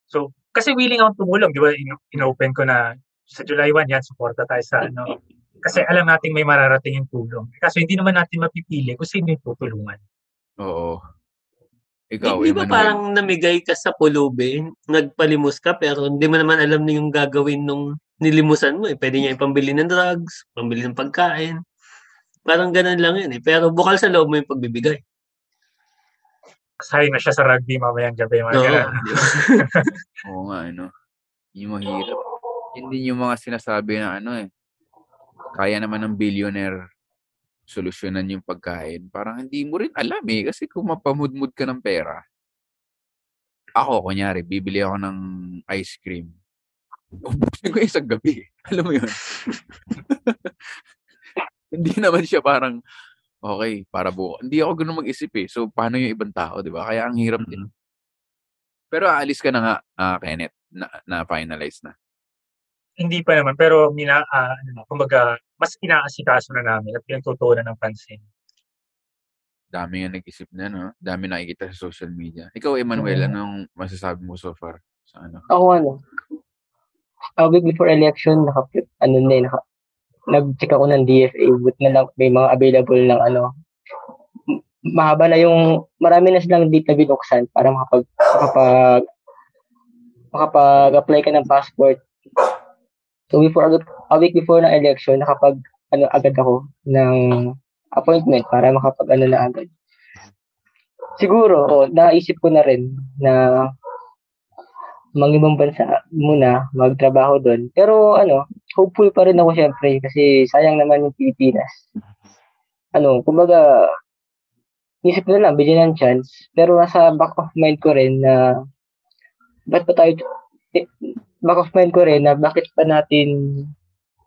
Speaker 6: So, kasi willing akong tumulong, di ba? In- inopen ko na sa July 1 yan, suporta tayo sa ano. Kasi alam nating may mararating yung tulong. Kaso hindi naman natin mapipili kung sino yung tutulungan.
Speaker 3: Oo.
Speaker 4: Di,
Speaker 3: Ikaw,
Speaker 4: di ba
Speaker 3: Emmanuel.
Speaker 4: parang namigay ka sa pulubi, nagpalimos ka, pero hindi mo naman alam na yung gagawin nung nilimusan mo eh. Pwede niya ipambili ng drugs, pambili ng pagkain. Parang ganun lang yun eh. Pero bukal sa loob mo yung pagbibigay.
Speaker 6: Sayang na siya sa rugby mamayang gabi. Mga
Speaker 4: Oo.
Speaker 6: ganun.
Speaker 3: Oo nga, ano. Yung mahirap. Yun din yung mga sinasabi na ano eh. Kaya naman ng billionaire solusyonan yung pagkain. Parang hindi mo rin alam eh. Kasi kung mapamudmud ka ng pera, ako, kunyari, bibili ako ng ice cream. Ubusin ko yung sa gabi. Alam mo yun? hindi naman siya parang, okay, para buo. Hindi ako ganun mag-isip eh. So, paano yung ibang tao, di ba? Kaya ang hirap din. Pero aalis ka na nga, ah, Kenneth, na, na finalize na.
Speaker 6: Hindi pa naman, pero mina, ah, ano, na, kumbaga, mas inaasikaso na namin at pinagtutuunan ng pansin.
Speaker 3: Dami nga nag-isip na, no? Dami nakikita sa social media. Ikaw, Emmanuel,
Speaker 7: Oo.
Speaker 3: anong masasabi mo so far? Sa ano?
Speaker 7: Ako ano, a week before election, naka, ano na eh, naka, nag-check ako ng DFA, but na lang may mga available ng ano, mahaba na yung, marami na silang date na binuksan para makapag, makapag, makapag-apply ka ng passport. So before, a week before ng election, nakapag, ano, agad ako ng appointment para makapag, ano na agad. Siguro, oh, naisip ko na rin na mga ibang bansa muna magtrabaho doon. Pero ano, hopeful pa rin ako syempre kasi sayang naman yung Pilipinas. Ano, kumbaga, isip na lang, bigyan ng chance. Pero nasa back of mind ko rin na ba't pa tayo, eh, back of mind ko rin na bakit pa natin,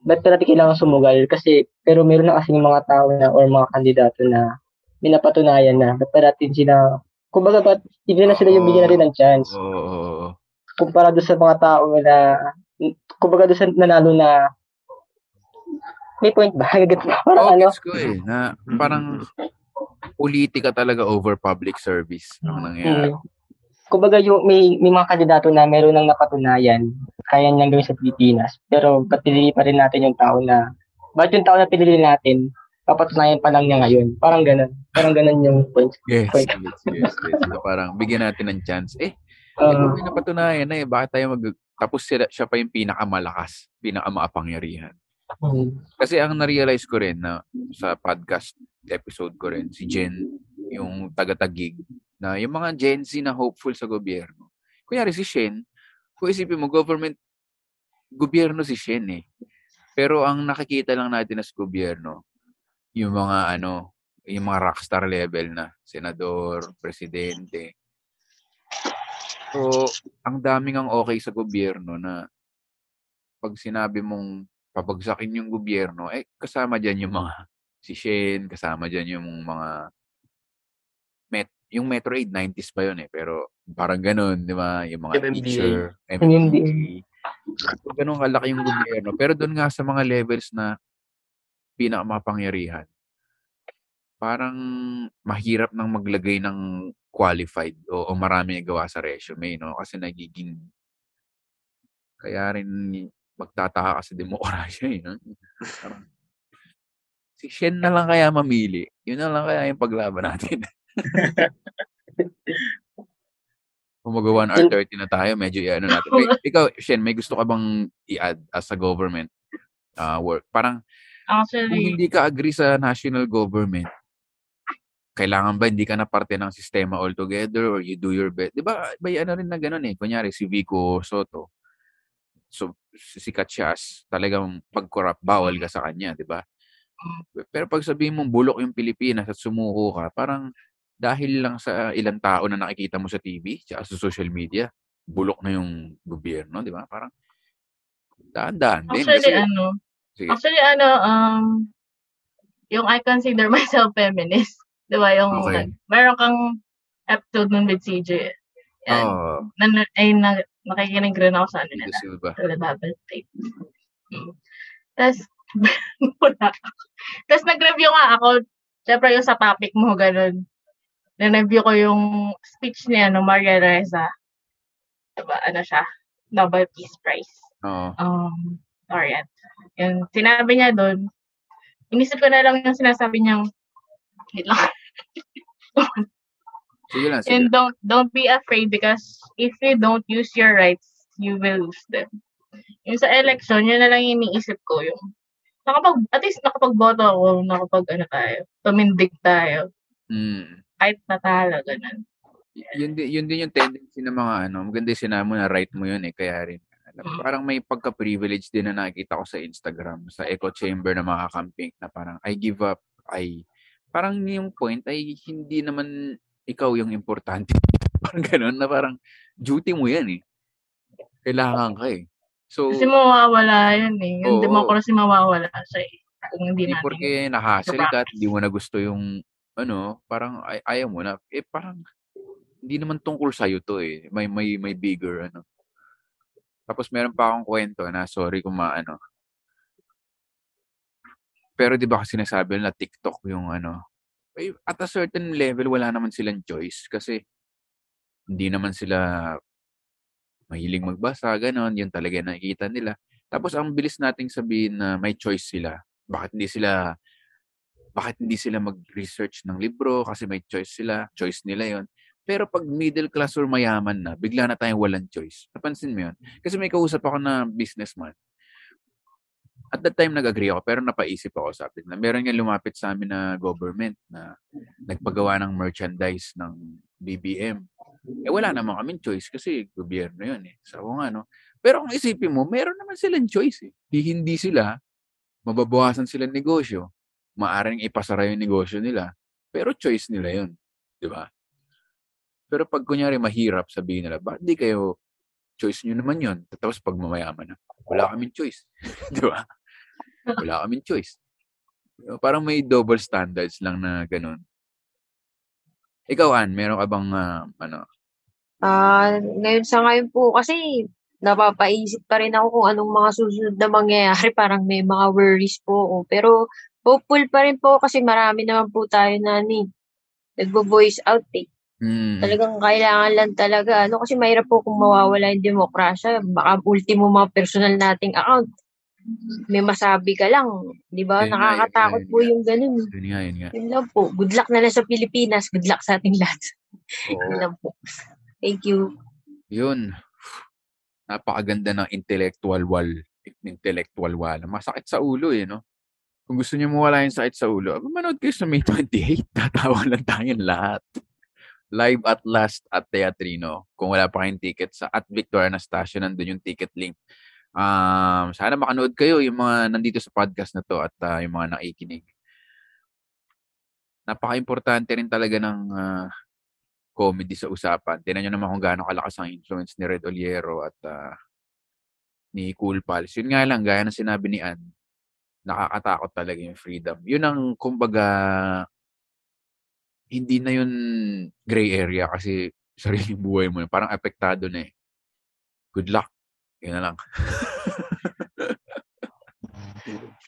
Speaker 7: ba't pa natin kailangan sumugal? Kasi, pero meron na kasi yung mga tao na or mga kandidato na minapatunayan na ba't pa natin sila, kumbaga ba't hindi na sila yung bigyan natin ng chance
Speaker 3: Oo, oo, oo.
Speaker 7: Kumpara doon sa mga tao na kumbaga doon sa nanalo na may point ba? Gets ba? Parang
Speaker 3: Oo,
Speaker 7: ano?
Speaker 3: ko eh. Na parang politika talaga over public service ang nangyayari.
Speaker 7: Mm. kumbaga yung may, may mga kandidato na meron nang napatunayan, kaya niyang gawin sa Pilipinas. Pero ba't pinili pa rin natin yung tao na, ba't yung tao na pinili natin, papatunayan pa lang niya ngayon. Parang ganun. Parang ganun yung point.
Speaker 3: Yes,
Speaker 7: point.
Speaker 3: yes, yes, yes. So, parang bigyan natin ng chance. Eh,
Speaker 7: Uh,
Speaker 3: uh, may napatunayan na eh. Bakit tayo mag... Tapos sila, siya pa yung pinakamalakas, pinakamaapangyarihan.
Speaker 7: mm,
Speaker 3: Kasi ang na-realize ko rin na sa podcast episode ko rin, si Jen, yung taga-tagig, na yung mga Gen Z na hopeful sa gobyerno. Kunyari si Shen, kung isipin mo, government, gobyerno si Shen eh. Pero ang nakikita lang natin as gobyerno, yung mga ano, yung mga rockstar level na, senador, presidente. So, ang daming ang okay sa gobyerno na pag sinabi mong pabagsakin yung gobyerno, eh, kasama dyan yung mga si Shen, kasama dyan yung mga met, yung Metro 8, 90s pa yun eh. Pero parang ganun, di ba? Yung mga
Speaker 4: MMDA.
Speaker 3: teacher,
Speaker 7: MMDA.
Speaker 3: So, ganun kalaki yung gobyerno. Pero doon nga sa mga levels na pinakamapangyarihan, parang mahirap nang maglagay ng qualified o, o marami gawa sa resume, no? Kasi nagiging kaya rin magtataka kasi demokrasya eh. No? Si Shen na lang kaya mamili. Yun na lang kaya yung paglaban natin. Kung mag 1 hour 30 na tayo, medyo i-ano natin. May, ikaw, Shen, may gusto ka bang i-add as a government uh, work? Parang, kung
Speaker 5: Actually,
Speaker 3: hindi ka agree sa national government, kailangan ba hindi ka na parte ng sistema altogether or you do your best? Di ba, may ano rin na ganun eh. Kunyari, si Vico Soto. So, sikat siya as talagang pag-corrupt, bawal ka sa kanya, di ba? Pero pag sabihin mong bulok yung Pilipinas at sumuko ka, parang dahil lang sa ilang tao na nakikita mo sa TV, tsaka sa social media, bulok na yung gobyerno, di ba? Parang daan-daan din.
Speaker 5: actually,
Speaker 3: Kasi,
Speaker 5: ano,
Speaker 3: sige.
Speaker 5: actually, ano, um, yung I consider myself feminist. Di ba? Yung,
Speaker 3: Okay.
Speaker 5: nag- meron kang episode nun with CJ. Yan.
Speaker 3: Oh,
Speaker 5: Na, ay, na, nakikinig rin ako sa ano nila.
Speaker 3: Silva.
Speaker 5: Sa Lababal State. Mm. Tapos. Tapos nag-review nga ako. Siyempre yung sa topic mo, ganun. Na-review ko yung speech niya, no, Maria Reza. Diba, ano siya? Nobel Peace Prize.
Speaker 3: Oo.
Speaker 5: Um, Orient. Yung sinabi niya doon, inisip ko na lang yung sinasabi niyang, wait lang.
Speaker 3: Sige lang, sige
Speaker 5: And don't don't be afraid because if you don't use your rights, you will lose them. Yung sa election, yun na lang iniisip ko yung nakapag at least nakapagboto ako, nakapag ano tayo, tumindig tayo,
Speaker 3: Mm.
Speaker 5: kahit natalo ganun.
Speaker 3: Yun, yun din yung tendency ng mga ano, maganda yung sinabi mo na right mo yun eh, kaya rin. alam,
Speaker 5: Mm.
Speaker 3: Parang may pagka-privilege din na nakikita ko sa Instagram, sa echo chamber na mga camping na parang I give up, I parang yung point ay hindi naman ikaw yung importante. parang ganun na parang duty mo yan eh. Kailangan ka eh. So,
Speaker 5: Kasi mawawala yun eh. Yung
Speaker 3: Oo.
Speaker 5: democracy mawawala siya eh. Kung hindi
Speaker 3: hindi
Speaker 5: natin.
Speaker 3: porke nahassle ka at hindi mo na gusto yung ano, parang ay, ayaw mo na. Eh parang hindi naman tungkol sa to eh. May may may bigger ano. Tapos meron pa akong kwento na sorry kung maano. Pero 'di ba kasi sinasabi nila TikTok yung ano. eh, At a certain level wala naman silang choice kasi hindi naman sila mahiling magbasa, ganon, yun talaga nakikita nila. Tapos ang bilis nating sabihin na may choice sila. Bakit hindi sila bakit hindi sila mag-research ng libro kasi may choice sila, choice nila yon. Pero pag middle class or mayaman na, bigla na tayong walang choice. Napansin mo yun? Kasi may kausap ako na businessman. At that time, nag-agree ako, pero napaisip ako sa atin na meron nga lumapit sa amin na government na nagpagawa ng merchandise ng BBM. Eh wala naman kaming choice kasi gobyerno yun eh. So nga no. Pero kung isipin mo, meron naman silang choice eh. Di hindi sila, mababawasan sila ng negosyo. Maaring ipasara yung negosyo nila. Pero choice nila yun. Di ba? Pero pag kunyari mahirap, sabihin nila, bakit di kayo, choice nyo naman yun. Tapos pag mamayaman na, wala kaming choice. di ba? Wala kaming choice. Parang may double standards lang na ganun. Ikaw, Ann, meron ka bang, ah, ano,
Speaker 9: Ah, ngayon sa ngayon po kasi napapaisip pa rin ako kung anong mga susunod na mangyayari. Parang may mga worries po ako. Pero hopeful pa rin po kasi marami naman po tayo na ni nagbo-voice out eh.
Speaker 3: Mm.
Speaker 9: Talagang kailangan lang talaga. Ano kasi mahirap po kung mawawala yung demokrasya. Baka ultimo mga personal nating account. May masabi ka lang. Di ba?
Speaker 3: Yun
Speaker 9: Nakakatakot
Speaker 3: yun
Speaker 9: po yung ganun.
Speaker 3: Yun nga, yun nga.
Speaker 9: Yun lang po. Good luck na lang sa Pilipinas. Good luck sa ating lahat. Yun
Speaker 3: Oo.
Speaker 9: lang po. Thank you.
Speaker 3: Yun. Napakaganda ng intellectual wall. Intellectual wall. Masakit sa ulo eh, no? Kung gusto niyo mawala yung sakit sa ulo, manood kayo sa May 28. Tatawa lang tayong lahat. Live at last at Teatrino. Kung wala pa kayong ticket sa at Victoria Anastasio, nandun yung ticket link. Um, sana makanood kayo yung mga nandito sa podcast na to at ah, yung mga nakikinig. Napaka-importante rin talaga ng ah, comedy sa usapan. Tingnan nyo naman kung gaano kalakas ang influence ni Red Oliero at ah, ni Cool Pals. Yun nga lang, gaya ng sinabi ni Ann, nakakatakot talaga yung freedom. Yun ang, kumbaga, hindi na yun gray area kasi sariling buhay mo. yun. Parang apektado na eh. Good luck. Yun na lang.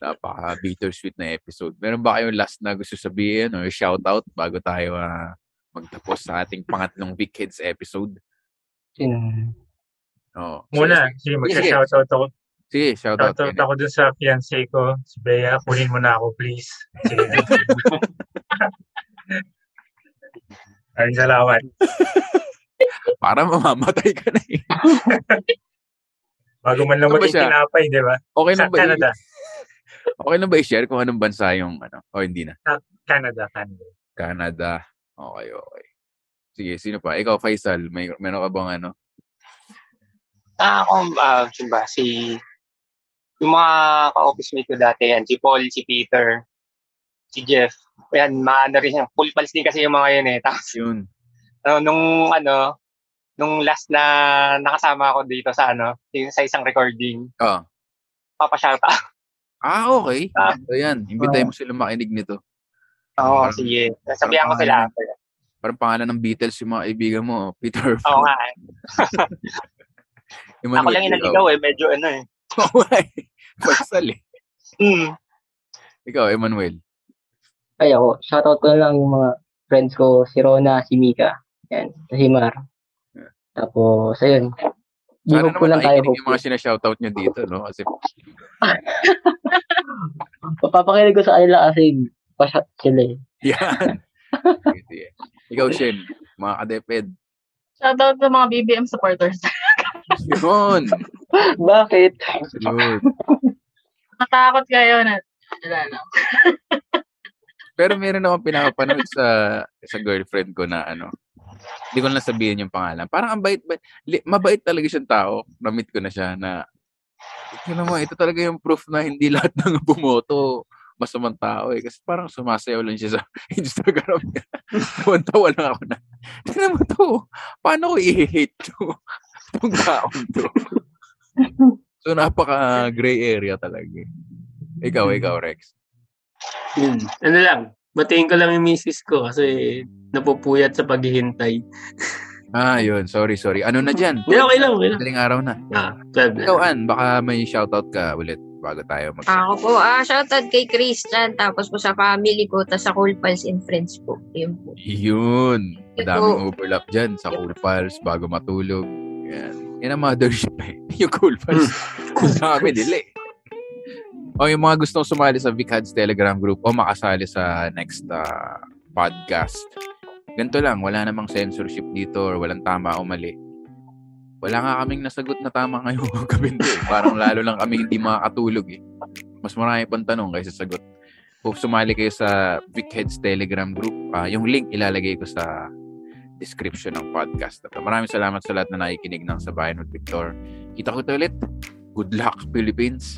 Speaker 3: Napaka bittersweet na episode. Meron ba kayong last na gusto sabihin or shoutout bago tayo ah, magtapos sa ating pangatlong Big Kids episode?
Speaker 7: Sino?
Speaker 3: Oh.
Speaker 6: Muna, sige, magsa-shoutout ako.
Speaker 3: Sige, shoutout.
Speaker 6: Shoutout ako dun sa fiancé ko, si Bea. Kunin mo na ako, please. Sige. Ay, salamat.
Speaker 3: Para mamamatay ka na eh.
Speaker 6: Bago man lang
Speaker 3: Ano ba
Speaker 6: maging tinapay, di ba?
Speaker 3: Okay
Speaker 6: Sa
Speaker 3: lang ba? i-
Speaker 6: Canada.
Speaker 3: Okay lang ba i-share kung anong bansa yung ano? O hindi na.
Speaker 6: Canada, Canada.
Speaker 3: Canada. Okay, okay. Sige, sino pa? Ikaw, Faisal, may meron ka bang ano?
Speaker 8: Ah, ako, ah, sino ba? Si, yung mga ka-office mate ko dati yan, si Paul, si Peter, si Jeff. Yan, maano rin yan. Full pals din kasi yung mga yun eh. Tapos,
Speaker 3: Yun.
Speaker 8: ano, nung, ano, nung last na nakasama ako dito sa, ano, yung sa isang recording,
Speaker 3: Ah.
Speaker 8: papashoutout.
Speaker 3: Ah, okay.
Speaker 8: Ah.
Speaker 3: So yan, imbitay mo sila makinig nito.
Speaker 8: Oo,
Speaker 3: Parang-
Speaker 8: sige. Sabihan ko sila.
Speaker 3: Parang pangalan ng Beatles yung mga kaibigan mo, Peter.
Speaker 8: Oo nga eh. Ako lang yung naligaw eh. Medyo ano eh.
Speaker 3: Oo eh. Faisal eh.
Speaker 8: Hmm.
Speaker 3: Ikaw, Emmanuel.
Speaker 7: Ay ako, shoutout ko na lang yung mga friends ko, si Rona, si Mika, yan, si Mar. Tapos, ayun.
Speaker 3: Sana
Speaker 7: Bihog ko
Speaker 3: naman
Speaker 7: lang tayo.
Speaker 3: yung mga sinashoutout nyo dito, no? Kasi,
Speaker 7: Papakinig ko sa kanila kasi pashat sila eh.
Speaker 3: yan. Ikaw, Shen, mga kadeped.
Speaker 5: Shoutout sa mga BBM supporters.
Speaker 3: Yun.
Speaker 7: Bakit?
Speaker 3: Yun.
Speaker 5: Natakot kayo na, wala na.
Speaker 3: Pero meron akong pinapanood sa sa girlfriend ko na ano. Hindi ko na sabihin yung pangalan. Parang ang bait, bait mabait talaga siyang tao. Na-meet ko na siya na ito naman, ito talaga yung proof na hindi lahat ng bumoto masamang tao eh. Kasi parang sumasayaw lang siya sa Instagram niya. Tawan-tawa lang ako na, tingnan mo to, paano ko i-hate to? Itong taong to. so, napaka gray area talaga. eh. Ikaw, ikaw, Rex.
Speaker 4: Yun. Ano lang, batiin ko lang yung misis ko kasi napupuyat sa paghihintay.
Speaker 3: Ah, yun. Sorry, sorry. Ano na dyan?
Speaker 4: Hindi, okay lang, okay lang.
Speaker 3: Daling araw na.
Speaker 4: Ah, 12 na.
Speaker 3: Ikaw, Ann, baka may shoutout ka ulit bago tayo mag-
Speaker 9: Ako po, ah, shoutout kay Christian, tapos po sa family ko, tapos sa Cool Pals and Friends po. Yun po.
Speaker 3: Yun. Madaming overlap dyan sa Cool Pals bago matulog. Yan. Yan ang mothership eh. Yung Cool Pals. Ang dami nila eh. O yung mga gustong sumali sa Vicads Telegram group o makasali sa next ah, podcast. Ganito lang, wala namang censorship dito or walang tama o mali. Wala nga kaming nasagot na tama ngayong gabi eh. Parang lalo lang kami hindi makakatulog eh. Mas marami pang tanong kaysa sagot. Kung sumali kayo sa Vic Heads Telegram group, ah, yung link ilalagay ko sa description ng podcast. At maraming salamat sa lahat na nakikinig ng Sabayan with Victor. Kita ko ulit. Good luck, Philippines.